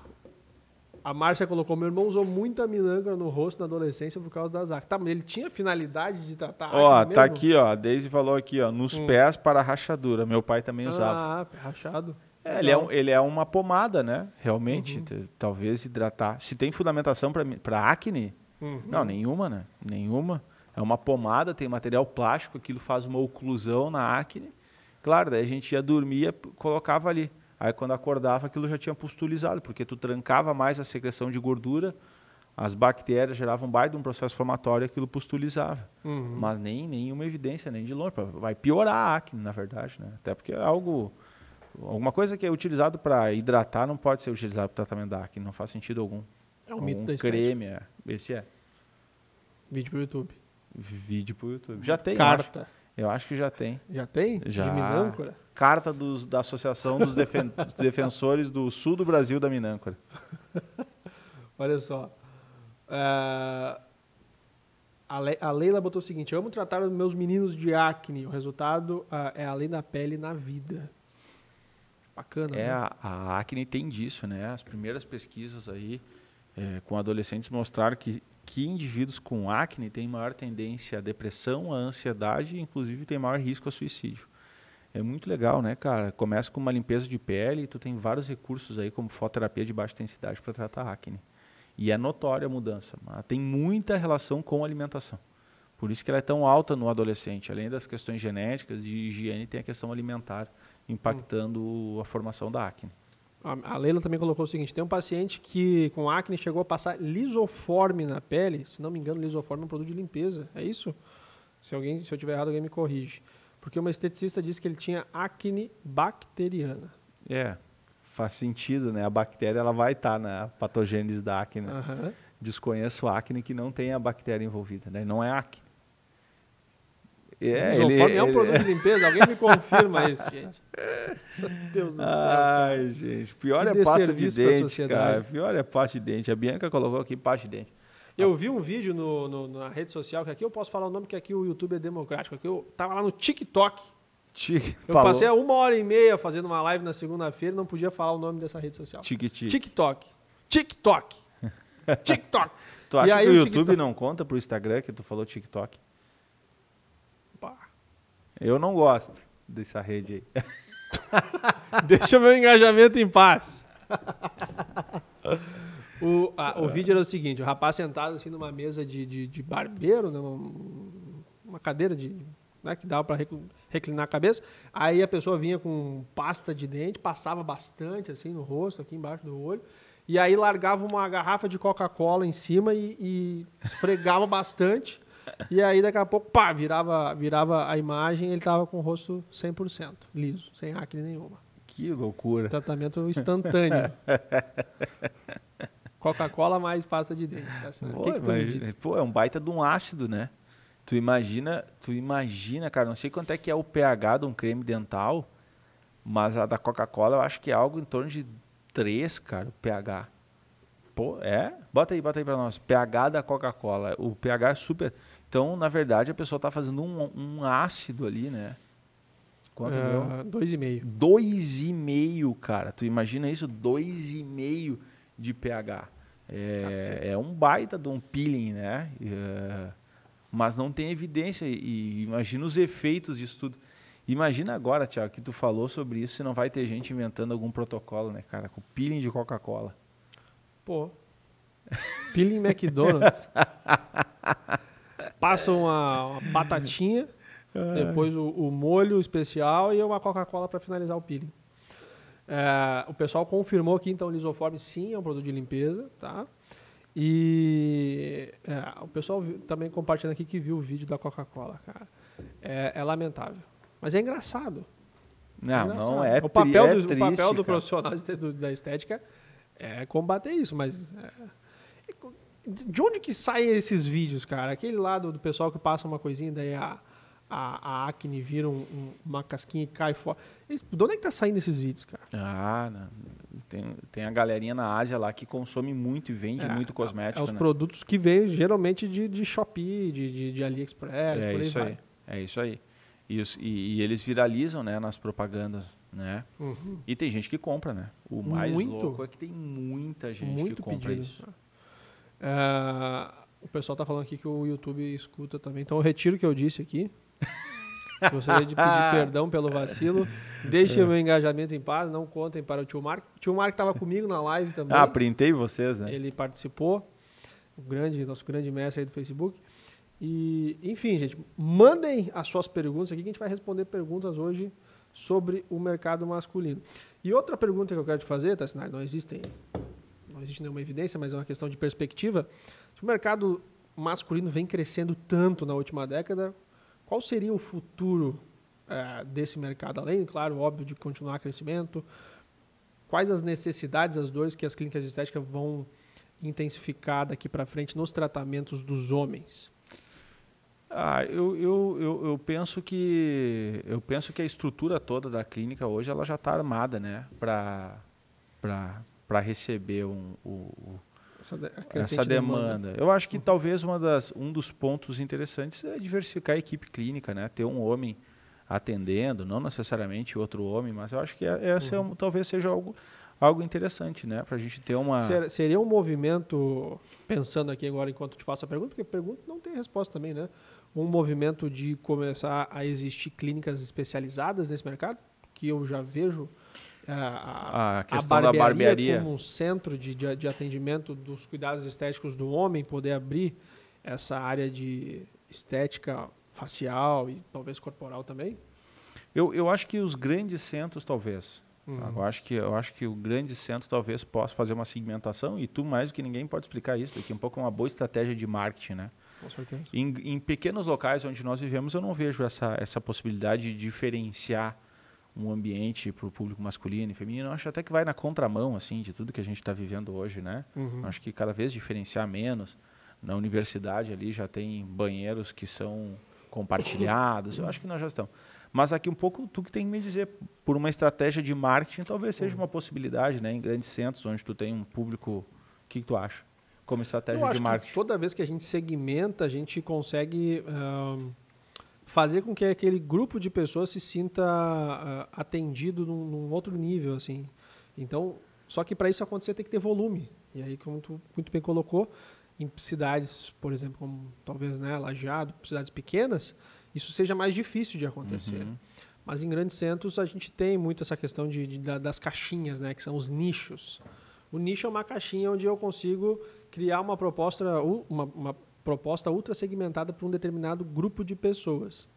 A Márcia colocou: meu irmão usou muita minâncora no rosto na adolescência por causa das acne. Tá, mas ele tinha finalidade de tratar acne Ó, mesmo? tá aqui, ó. A Daisy falou aqui, ó. Nos Hum. pés para rachadura. Meu pai também usava. Ah, rachado. É, ele, é um- ele é uma pomada, né? Realmente. Uhum. Talvez hidratar. Se tem fundamentação para acne, Uhum. não, nenhuma, né? Nenhuma. É uma pomada, tem material plástico, aquilo faz uma oclusão na acne. Claro, daí a gente ia dormir e colocava ali. Aí quando acordava, aquilo já tinha pustulizado, porque tu trancava mais a secreção de gordura, as bactérias geravam baita de um processo inflamatório e aquilo pustulizava. Uhum. Mas nem nenhuma evidência, nem de longe. Vai piorar a acne, na verdade, né? Até porque é algo. Alguma coisa que é utilizado para hidratar não pode ser utilizado para tratamento da acne, não faz sentido algum. É um mito da creme, é. Esse é. Vídeo pro YouTube. Vídeo pro YouTube. Já tem, eu acho. Carta. Eu acho que já tem. Já tem? Já. De minâncora? Carta dos, da Associação dos, Defen- Defensores do Sul do Brasil da Minâncora. Olha só. É, A, Le- a Leila botou o seguinte: Eu amo tratar os meus meninos de acne. O resultado ah, é além da pele na vida. Bacana. É, né? a, a acne tem disso, né? As primeiras pesquisas aí é, com adolescentes mostraram que, que indivíduos com acne têm maior tendência à depressão, à ansiedade e, inclusive, tem maior risco a suicídio. É muito legal, né, cara? Começa com uma limpeza de pele e tu tem vários recursos aí, como fototerapia de baixa intensidade para tratar acne. E é notória a mudança, tem muita relação com a alimentação. Por isso que ela é tão alta no adolescente. Além das questões genéticas, de higiene, tem a questão alimentar impactando a formação da acne. A Leila também colocou o seguinte: tem um paciente que com acne chegou a passar lisoforme na pele. Se não me engano, lisoforme é um produto de limpeza. É isso? Se, alguém, se eu tiver errado, alguém me corrige. Porque uma esteticista disse que ele tinha acne bacteriana. É, faz sentido, né? A bactéria ela vai estar na patogênese da acne. Aham. Desconheço acne que não tem a bactéria envolvida, né? Não é acne. É, lisoforme ele, é um ele- produto de limpeza? Alguém me confirma isso, gente. Meu Deus do céu. cara. Ai, gente, pior Que é pasta de dente, cara. Pior é pasta de dente. A Bianca colocou aqui pasta de dente. Eu vi um vídeo no, no- na rede social, que aqui eu posso falar o nome, que aqui o YouTube é democrático. Aqui eu tava lá no TikTok. Tique, Eu falou. passei uma hora e meia fazendo uma live na segunda-feira e não podia falar o nome dessa rede social. Tique, tique. TikTok. TikTok. TikTok. Tu acha E aí que o o YouTube TikTok- não conta pro Instagram que tu falou TikTok? Eu não gosto dessa rede aí. Deixa meu engajamento em paz. o, a- o vídeo era o seguinte: o rapaz sentado assim numa mesa de, de, de barbeiro, né, uma, uma cadeira de. Né, que dava para reclinar a cabeça. Aí a pessoa vinha com pasta de dente, passava bastante assim no rosto, aqui embaixo do olho. E aí largava uma garrafa de Coca-Cola em cima e, e esfregava bastante. E aí, daqui a pouco, pá, virava, virava a imagem ele tava com o rosto 100% liso, sem acne nenhuma. Que loucura. Tratamento instantâneo. Coca-Cola mais pasta de dente. Tá? Pô, que que imagina- pô, é um baita de um ácido, né? Tu imagina, tu imagina, cara, não sei quanto é que é o pH de um creme dental, mas a da Coca-Cola eu acho que é algo em torno de 3, cara, o pH. Pô, é? Bota aí, bota aí pra nós. pH da Coca-Cola. O pH é super. Então, na verdade, a pessoa tá fazendo um, um ácido ali, né? Quanto deu? Ah, dois e meio. Dois e meio, cara. Tu imagina isso? Dois e meio de pH. É, é um baita de um peeling, né? É, mas não tem evidência. E imagina os efeitos disso tudo. Imagina agora, Tiago, que tu falou sobre isso, se não vai ter gente inventando algum protocolo, né, cara? Com peeling de Coca-Cola. Pô. Peeling McDonald's. Passa uma, uma batatinha, depois o, o molho especial e uma Coca-Cola para finalizar o peeling. É, o pessoal confirmou que então o lisoforme sim é um produto de limpeza, tá? E é, o pessoal viu- também compartilhando aqui que viu o vídeo da Coca-Cola, cara. É, é lamentável, mas é engraçado. Não, Engraçado. não é, o papel tri- é do, triste, o papel do cara. profissional da estética é combater isso, mas é, de onde que saem esses vídeos, cara? Aquele lado do pessoal que passa uma coisinha daí a, a, a acne vira um- um- uma casquinha e cai fora. Eles- De onde é que tá saindo esses vídeos, cara? Ah. Tem, tem a galerinha na Ásia lá que consome muito e vende É, muito cosmético, É os né? produtos que vêm geralmente de, de Shopee, de, de, de AliExpress, É por aí isso vai. aí. É isso aí. E, os- e- e eles viralizam, né, nas propagandas, né? Uhum. E tem gente que compra, né? O mais Muito. louco é que tem muita gente Muito que compra pedido. isso. É, o pessoal tá falando aqui que o YouTube escuta também. Então eu retiro o que eu disse aqui. Gostaria de pedir perdão pelo vacilo. Deixem o meu engajamento em paz. Não contem para o tio Mark. O tio Mark estava comigo na live também. Ah, printei vocês, né? Ele participou. O grande, nosso grande mestre aí do Facebook. E, enfim, gente, mandem as suas perguntas aqui que a gente vai responder perguntas hoje sobre o mercado masculino. E outra pergunta que eu quero te fazer, Tassinai, não existem, não existe nenhuma evidência, mas é uma questão de perspectiva. Se o mercado masculino vem crescendo tanto na última década, qual seria o futuro eh, desse mercado? Além, claro, óbvio, de continuar crescimento, quais as necessidades, as dores que as clínicas de estética vão intensificar daqui para frente nos tratamentos dos homens? Ah, eu, eu, eu, eu penso que eu penso que a estrutura toda da clínica hoje ela já está armada, né, para para receber um, o, o- Essa, de- a essa crescente demanda. Eu acho que talvez uma das, um dos pontos interessantes é diversificar a equipe clínica, né? Ter um homem atendendo, não necessariamente outro homem, mas eu acho que é- essa é um- talvez seja algo, algo interessante, né? Para a gente ter uma. Ser- seria um movimento, pensando aqui agora enquanto te faço a pergunta, porque pergunta não tem resposta também, né? Um movimento de começar a existir clínicas especializadas nesse mercado, que eu já vejo a, A questão da barbearia. como um centro de, de, de atendimento dos cuidados estéticos do homem, poder abrir essa área de estética facial e talvez corporal também. Eu, eu acho que os grandes centros, talvez. Uhum. Eu, acho que, eu acho que o grande centro talvez possa fazer uma segmentação e tu, mais do que ninguém, pode explicar isso. Daqui a um pouco é uma boa estratégia de marketing, né? Com certeza. Em, em pequenos locais onde nós vivemos, eu não vejo essa, essa possibilidade de diferenciar um ambiente para o público masculino e feminino. Eu acho até que vai na contramão assim de tudo que a gente está vivendo hoje, né? Uhum. Acho que cada vez diferenciar menos. Na universidade ali já tem banheiros que são compartilhados. Eu acho que nós já estamos. Mas aqui um pouco tu que tem que me dizer, por uma estratégia de marketing, talvez seja uma possibilidade, né? Em grandes centros onde tu tem um público. O que, que tu acha? Como estratégia Eu de marketing. toda vez que a gente segmenta, a gente consegue ahn, fazer com que aquele grupo de pessoas se sinta ah, atendido num, num outro nível, assim. Então, só que para isso acontecer tem que ter volume. E aí, como tu muito bem colocou, em cidades, por exemplo, como talvez né, Lajeado, cidades pequenas, isso seja mais difícil de acontecer. Uhum. Mas em grandes centros a gente tem muito essa questão de, de- da- das caixinhas, né, que são os nichos. O nicho é uma caixinha onde eu consigo criar uma proposta, uma, uma proposta ultra segmentada para um determinado grupo de pessoas.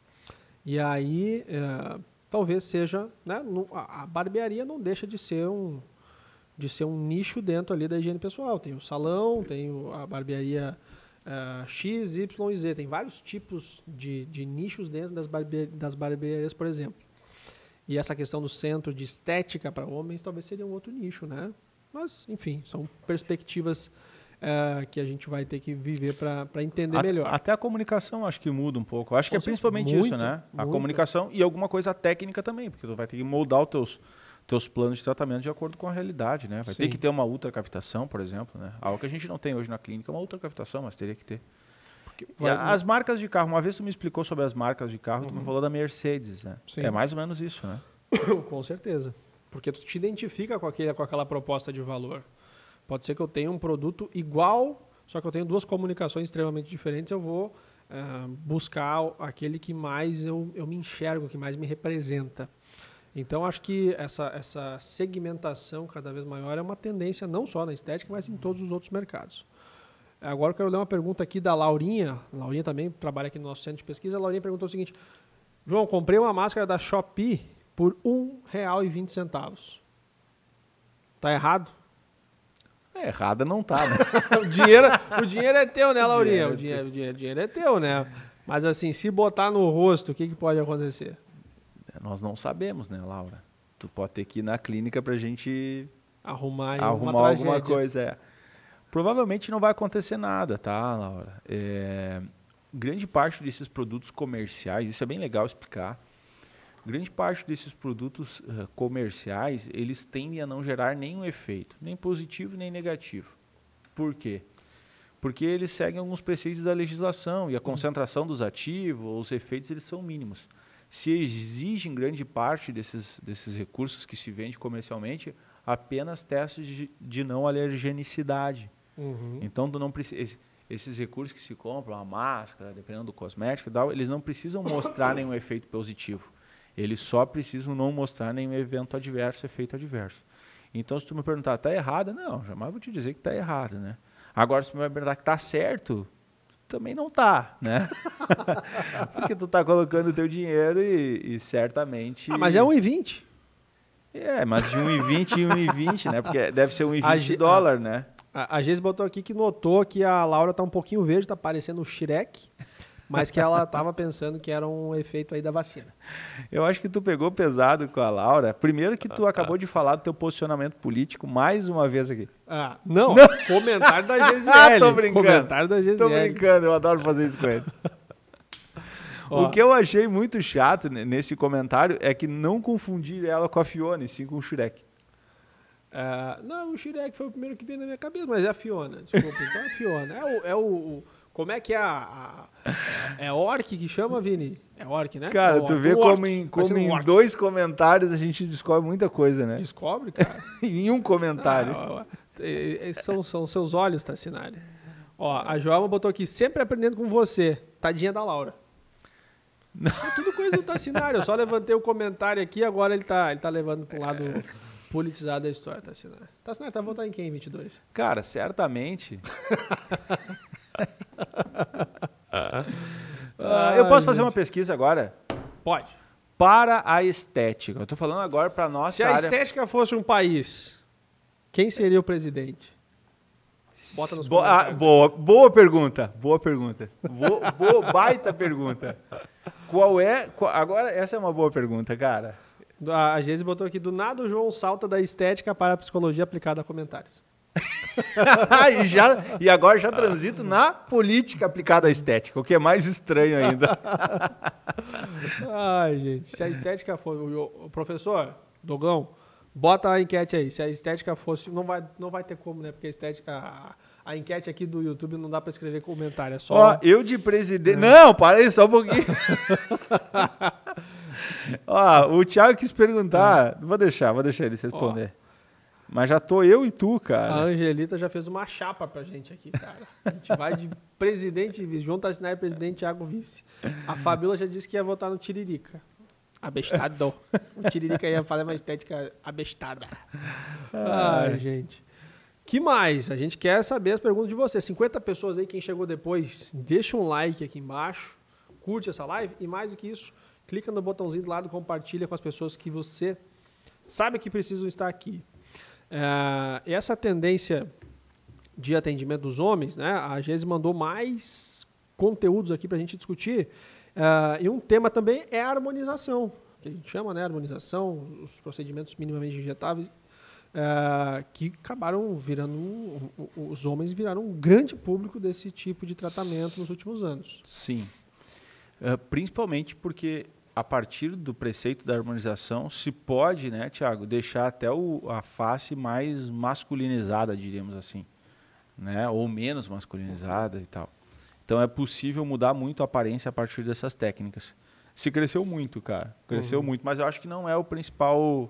E aí, eh, talvez seja, né, a, barbearia não deixa de ser um de ser um nicho dentro ali da higiene pessoal. Tem o salão, tem a barbearia uh, X, Y e Z. Tem vários tipos de, de nichos dentro das, barbe das barbearias, por exemplo. E essa questão do centro de estética para homens talvez seria um outro nicho, né? Mas, enfim, são perspectivas uh, que a gente vai ter que viver para entender a, melhor. Até a comunicação acho que muda um pouco. Acho que é principalmente muito, isso, né? A muito. comunicação e alguma coisa técnica também, porque tu vai ter que moldar os teus, teus planos de tratamento de acordo com a realidade, né? Vai Sim. ter que ter uma ultracavitação, por exemplo, né? Algo que a gente não tem hoje na clínica, uma ultracavitação, mas teria que ter. Vai- a- as marcas de carro, uma vez tu me explicou sobre as marcas de carro, tu me falou da Mercedes, né? Uhum. Sim. É mais ou menos isso, né? Com certeza. Porque tu te identifica com, aquele, com aquela proposta de valor. Pode ser que eu tenha um produto igual, só que eu tenho duas comunicações extremamente diferentes, eu vou ah, buscar aquele que mais eu, eu me enxergo, que mais me representa. Então, acho que essa, essa segmentação cada vez maior é uma tendência não só na estética, mas em todos os outros mercados. Agora eu quero ler uma pergunta aqui da Laurinha. A Laurinha também trabalha aqui no nosso centro de pesquisa. A Laurinha perguntou o seguinte: João, comprei uma máscara da Shopee por R$ 1,20. Tá errado? É, errada não tá, né? o, dinheiro, o dinheiro é teu, né, Laurinha? É O dinheiro, o dinheiro, o dinheiro é teu, né? Mas assim, se botar no rosto, o que, que pode acontecer? Nós não sabemos, né, Laura? Tu pode ter que ir na clínica pra gente Arrumar, arrumar uma alguma coisa. É. Provavelmente não vai acontecer nada, tá, Laura? É, grande parte desses produtos comerciais, isso é bem legal explicar. Grande parte desses produtos eh, comerciais, eles tendem a não gerar nenhum efeito, nem positivo nem negativo. Por quê? Porque eles seguem alguns preceitos da legislação e a concentração dos ativos, os efeitos, eles são mínimos. Se exigem grande parte desses, desses recursos que se vende comercialmente, apenas testes de, de não alergenicidade. Uhum. Então, tu não precisa, esse- esses recursos que se compram, a máscara, dependendo do cosmético e tal, eles não precisam mostrar nenhum efeito positivo. Eles só precisam não mostrar nenhum evento adverso, efeito adverso. Então, se tu me perguntar, tá errada? Não, jamais vou te dizer que tá errado, né? Agora, se tu me perguntar que tá certo, também não tá, né? Porque tu tá colocando o teu dinheiro e, e certamente... Ah, mas é 1,20. É, mas de 1,20 em 1,20, né? Porque deve ser A 1,20 ge- dólar, né? A, a Geise botou aqui que notou que a Laura tá um pouquinho verde, tá parecendo o Shrek, mas que ela tava pensando que era um efeito aí da vacina. Eu acho que tu pegou pesado com a Laura. Primeiro que tu acabou de falar do teu posicionamento político mais uma vez aqui. Ah, não, comentário da. Ah, tô brincando. Comentário da Geisiele. Tô brincando, eu adoro fazer isso com ele. O que eu achei muito chato ne- nesse comentário é que não confundir ela com a Fiona, e sim com o Shrek. ah, não, o Shrek foi o primeiro que veio na minha cabeça, mas é a Fiona, desculpa. Então é a Fiona. É o... É o- como é que é a... a- é, é orc que chama, Vini? É orc, né? Cara, É o tu orc. vê como orc. em, como em orc. dois comentários a gente descobre muita coisa, né? Descobre, cara. em um comentário. Ah, é- é- são, são seus olhos, Tassinari. Ó, a Joelma botou aqui, sempre aprendendo com você. Tadinha da Laura. É tudo coisa do Tassinari. Eu só levantei o comentário aqui, agora ele tá, ele tá levando um lado politizado da história, Tassinari. Tassinari, tá votando em quem, 22? Cara, certamente. Ah, eu posso fazer uma pesquisa agora Pode. para a estética. Eu tô falando agora para nossa Se a área. estética fosse um país, quem seria o presidente? Bota nos Bo- ah, boa, boa pergunta. Boa pergunta. Boa, boa- baita pergunta. Qual é. qual- agora, essa é uma boa pergunta, cara. A a Geise botou aqui, do nada o João salta da estética para a psicologia aplicada a comentários. e, já, e agora já transito na política aplicada à estética, o que é mais estranho ainda. Ai, gente. Se a estética fosse. O, professor, Dogão, bota a enquete aí. Se a estética fosse. Não vai, não vai ter como, né? Porque a estética. A, a enquete aqui do YouTube não dá pra escrever comentário. É só. Ó, eu de presidente. Não, para aí só um pouquinho. Ó, o Thiago quis perguntar. Vou deixar, vou deixar ele responder. Mas já tô eu e tu, a cara. Angelita já fez uma chapa pra gente aqui, cara. A gente vai de presidente e vice. João Tassinari, presidente, Thiago vice. A Fabiola já disse que ia votar no Tiririca. Abestado. O Tiririca ia fazer uma estética abestada. Ai, gente. Que mais? A gente quer saber as perguntas de vocês. 50 pessoas aí, quem chegou depois, deixa um like aqui embaixo, curte essa live e mais do que isso, clica no botãozinho do lado, compartilha com as pessoas que você sabe que precisam estar aqui. É, essa tendência de atendimento dos homens, né? A Gese mandou mais conteúdos aqui para a gente discutir. Uh, e um tema também é a harmonização, que a gente chama, né? Harmonização, os procedimentos minimamente injetáveis, uh, que acabaram virando. Um, os homens viraram um grande público desse tipo de tratamento nos últimos anos. Sim. Principalmente porque a partir do preceito da harmonização se pode, né, Tiago, deixar até o, a face mais masculinizada, diríamos assim, né, ou menos masculinizada e tal. Então é possível mudar muito a aparência a partir dessas técnicas. Se cresceu muito, cara, cresceu uhum. muito, mas eu acho que não é o principal.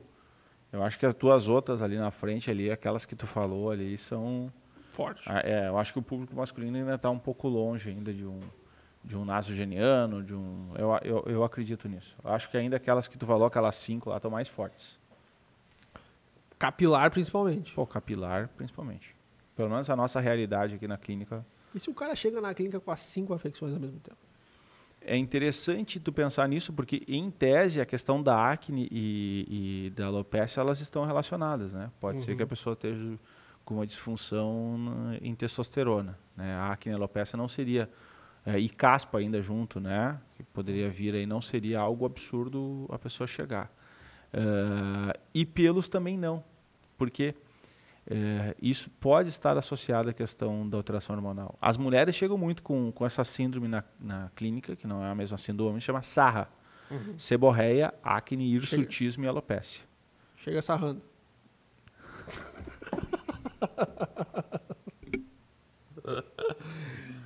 Eu acho que as tuas outras ali na frente ali, aquelas que tu falou ali, são fortes. É, eu acho que o público masculino ainda está um pouco longe ainda de um de um nasogeniano, de um. Eu, eu, eu acredito nisso. Acho que ainda aquelas que tu falou, aquelas cinco lá, estão mais fortes. Capilar, principalmente. Pô, capilar, principalmente. Pelo menos a nossa realidade aqui na clínica. E se o cara chega na clínica com as cinco afecções ao mesmo tempo? É interessante tu pensar nisso, porque em tese a questão da acne e, e da alopecia elas estão relacionadas, né? Pode uhum. ser que a pessoa esteja com uma disfunção em testosterona, né? A acne e a alopecia não seria é, e caspa ainda junto, né? Que poderia vir aí, não seria algo absurdo a pessoa chegar. Uh, e pelos também não, porque uh, isso pode estar associado à questão da alteração hormonal. As mulheres chegam muito com, com essa síndrome na, na clínica, que não é a mesma síndrome, chama sarra. Uhum. Seborreia, acne, hirsutismo Chega. e alopecia. Chega sarrando.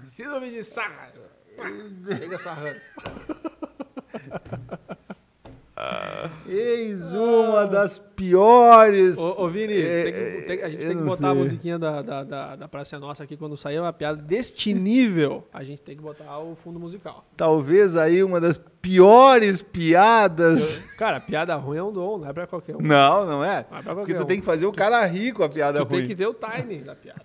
Síndrome de sarra. Chega sarrando. Eis uma das piores. Ô, ô Vini, é, tem que, tem, a gente tem que botar sei. a musiquinha da, da, da, da Praça Nossa aqui quando sair uma piada deste nível. A gente tem que botar o fundo musical. Talvez aí uma das piores piadas. Eu, cara, piada ruim é um dom, não é pra qualquer um. Não, não é. Não é Porque tu um. tem que fazer o cara rir com a piada tu ruim. Tu tem que ver o timing da piada.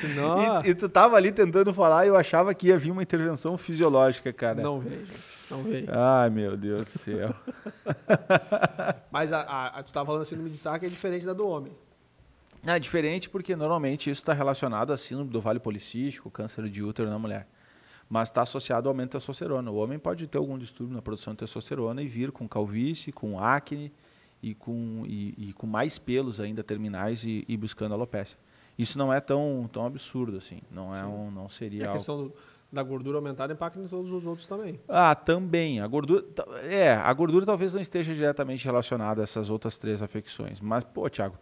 Senão... E, e, tu tava ali tentando falar e eu achava que ia vir uma intervenção fisiológica, cara. Não veio, não veio. Ai, meu Deus do céu. Mas a, a, a, tu tava falando assim síndrome de saco é diferente da do homem. É diferente porque normalmente isso está relacionado a síndrome do vale policístico, câncer de útero na mulher. Mas está associado ao aumento da testosterona. O homem pode ter algum distúrbio na produção de testosterona e vir com calvície, com acne e com, e, e com mais pelos ainda terminais e, e buscando alopecia isso não é tão, tão absurdo assim. Não é um, não seria. E a questão do, da gordura aumentada impacta em todos os outros também. Ah, também. A gordura, é, a gordura talvez não esteja diretamente relacionada a essas outras três afecções. Mas, pô, Thiago,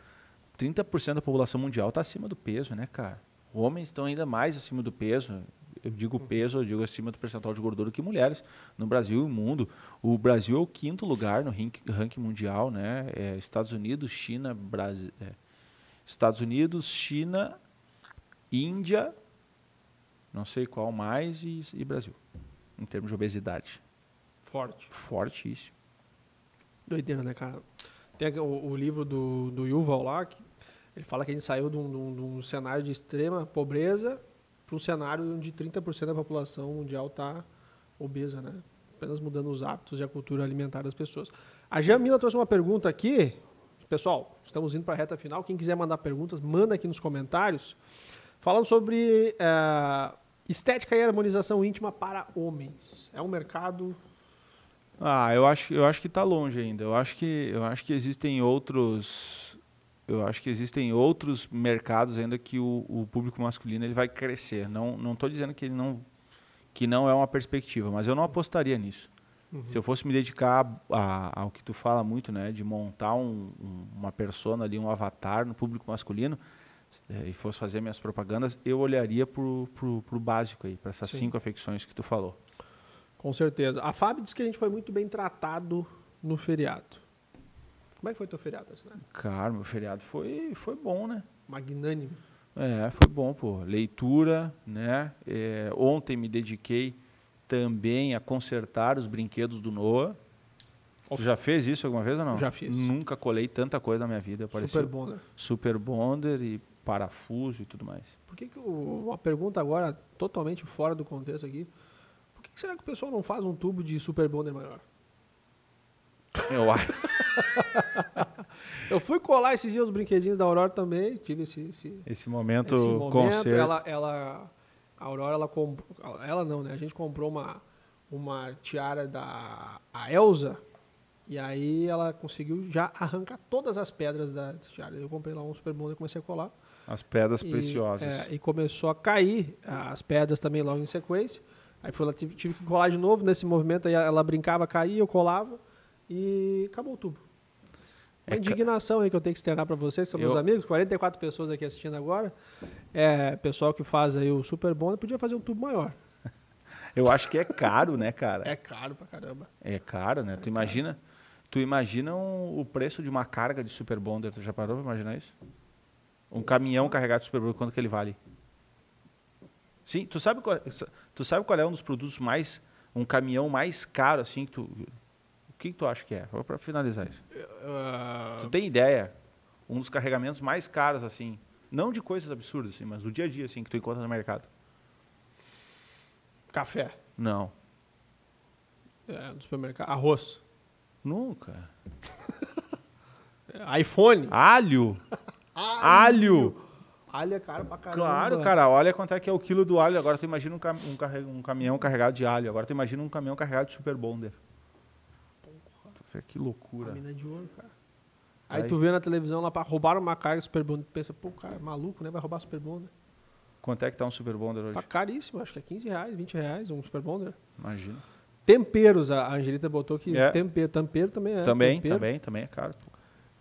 30% da população mundial está acima do peso, né, cara? Homens estão ainda mais acima do peso. Eu digo peso, eu digo acima do percentual de gordura que mulheres no Brasil e no mundo. O Brasil é o quinto lugar no ranking mundial, né? É Estados Unidos, China, Brasil. É Estados Unidos, China, Índia, não sei qual mais, e, e Brasil, em termos de obesidade. Forte. Fortíssimo. Doideira, né, cara? Tem o, o, livro do, do Yuval lá, que ele fala que a gente saiu de um, de um, de um cenário de extrema pobreza para um cenário onde 30% da população mundial está obesa, né? Apenas mudando os hábitos e a cultura alimentar das pessoas. A Jamila trouxe uma pergunta aqui, Pessoal, estamos indo para a reta final. Quem quiser mandar perguntas, manda aqui nos comentários. Falando sobre é, estética e harmonização íntima para homens. É um mercado. Ah, eu acho, eu acho que está longe ainda. Eu acho que, eu acho que existem outros. Eu acho que existem outros mercados ainda que o, o público masculino ele vai crescer. Não, estou dizendo que ele não, que não é uma perspectiva, mas eu não apostaria nisso. Uhum. Se eu fosse me dedicar a, ao que tu fala muito, né, de montar um, um, uma persona ali, um avatar no público masculino, é, e fosse fazer minhas propagandas, eu olharia pro, pro, pro básico aí, para essas Sim. cinco afecções que tu falou. Com certeza. A Fábio disse que a gente foi muito bem tratado no feriado. Como é que foi teu feriado, assim, né? Cara, meu feriado foi, foi bom, né? Magnânimo. É, foi bom, pô. Leitura, né? É, ontem me dediquei também a consertar os brinquedos do Noah. Já fez isso alguma vez ou não? Já fiz. Nunca colei tanta coisa na minha vida. Super Bonder. Super Bonder e parafuso e tudo mais. Por que, que o, uma pergunta agora totalmente fora do contexto aqui? Por que, que será que o pessoal não faz um tubo de Super Bonder maior? Eu acho. Eu fui colar esses dias os brinquedinhos da Aurora também, tive esse, esse, Esse momento, esse momento. concerto. Ela, ela, a Aurora, ela comprou, ela não, né? A gente comprou uma, uma tiara da a Elsa e aí ela conseguiu já arrancar todas as pedras da tiara. Eu comprei lá um super bom e comecei a colar. As pedras E, preciosas. é, e começou a cair as pedras também logo em sequência. Aí foi lá, tive, tive que colar de novo nesse movimento. Aí ela brincava, caía, eu colava e acabou o tubo. Uma É indignação aí que eu tenho que externar para vocês, são meus Eu- amigos, 44 pessoas aqui assistindo agora. É, pessoal que faz aí o Super Bond podia fazer um tubo maior. Eu acho que é caro, né, cara? É caro pra caramba. É caro, né? tu imagina, tu imagina um- o preço de uma carga de Super Bonder, tu já parou pra imaginar isso? Um caminhão carregado de Super Bonder, quanto que ele vale? Sim, tu sabe qual, tu sabe qual é um dos produtos mais um caminhão mais caro assim que tu que, que tu acha que é? Só Pra finalizar isso. Ah, Tu tem ideia? Um dos carregamentos mais caros assim, não de coisas absurdas assim, mas do dia a dia assim que tu encontra no mercado. café. Não, É, no supermercado. Arroz. nunca. IPhone. Alho. Alho. Alho é caro pra caramba. Claro, cara, olha quanto é que é o quilo do alho. Agora tu imagina um, cam- um um caminhão carregado de alho. Agora tu imagina um caminhão carregado de super bonder. Que A loucura. mina de ouro, cara. Tá Aí aí. tu vê na televisão lá, pra roubar uma carga Super Bonder, tu pensa, pô, cara, é maluco, né? Vai roubar Super Bonder. Quanto é que tá um super bonder hoje? Tá caríssimo, acho que é 15 reais, 20 reais um Super Bonder. Imagina. Temperos, a Angelita botou que É. tempero, tempero também é. também, tempero. também, também é caro.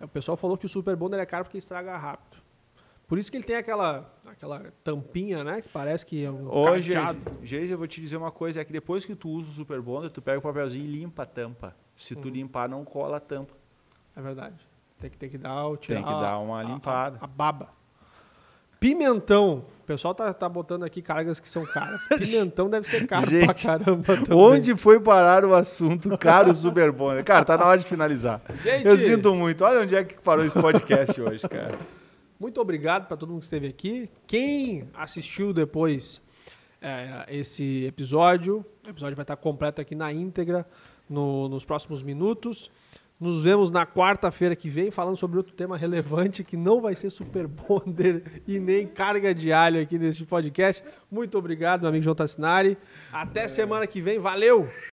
O pessoal falou que o Super Bonder é caro porque estraga rápido. Por isso que ele tem aquela, aquela tampinha, né? Que parece que é um Ô. Geise, eu vou te dizer uma coisa. É que depois que tu usa o super bonder, tu pega o papelzinho e limpa a tampa. Se Uhum. tu limpar, não cola a tampa. É verdade. Tem que, tem que dar o tirar Tem que dar uma a- limpada. A, a baba. Pimentão. O pessoal tá, tá botando aqui cargas que são caras. Pimentão deve ser caro pra Gente, caramba também. Onde foi parar o assunto caro super bonder? Cara, tá na hora de finalizar. Gente, Eu sinto muito. Olha onde é que parou esse podcast hoje, cara. Muito obrigado para todo mundo que esteve aqui. Quem assistiu depois é, esse episódio, o episódio vai estar completo aqui na íntegra no- nos próximos minutos. Nos vemos na quarta-feira que vem falando sobre outro tema relevante que não vai ser super bonder e nem carga de alho aqui neste podcast. Muito obrigado, meu amigo João Tassinari. Até semana que vem. Valeu!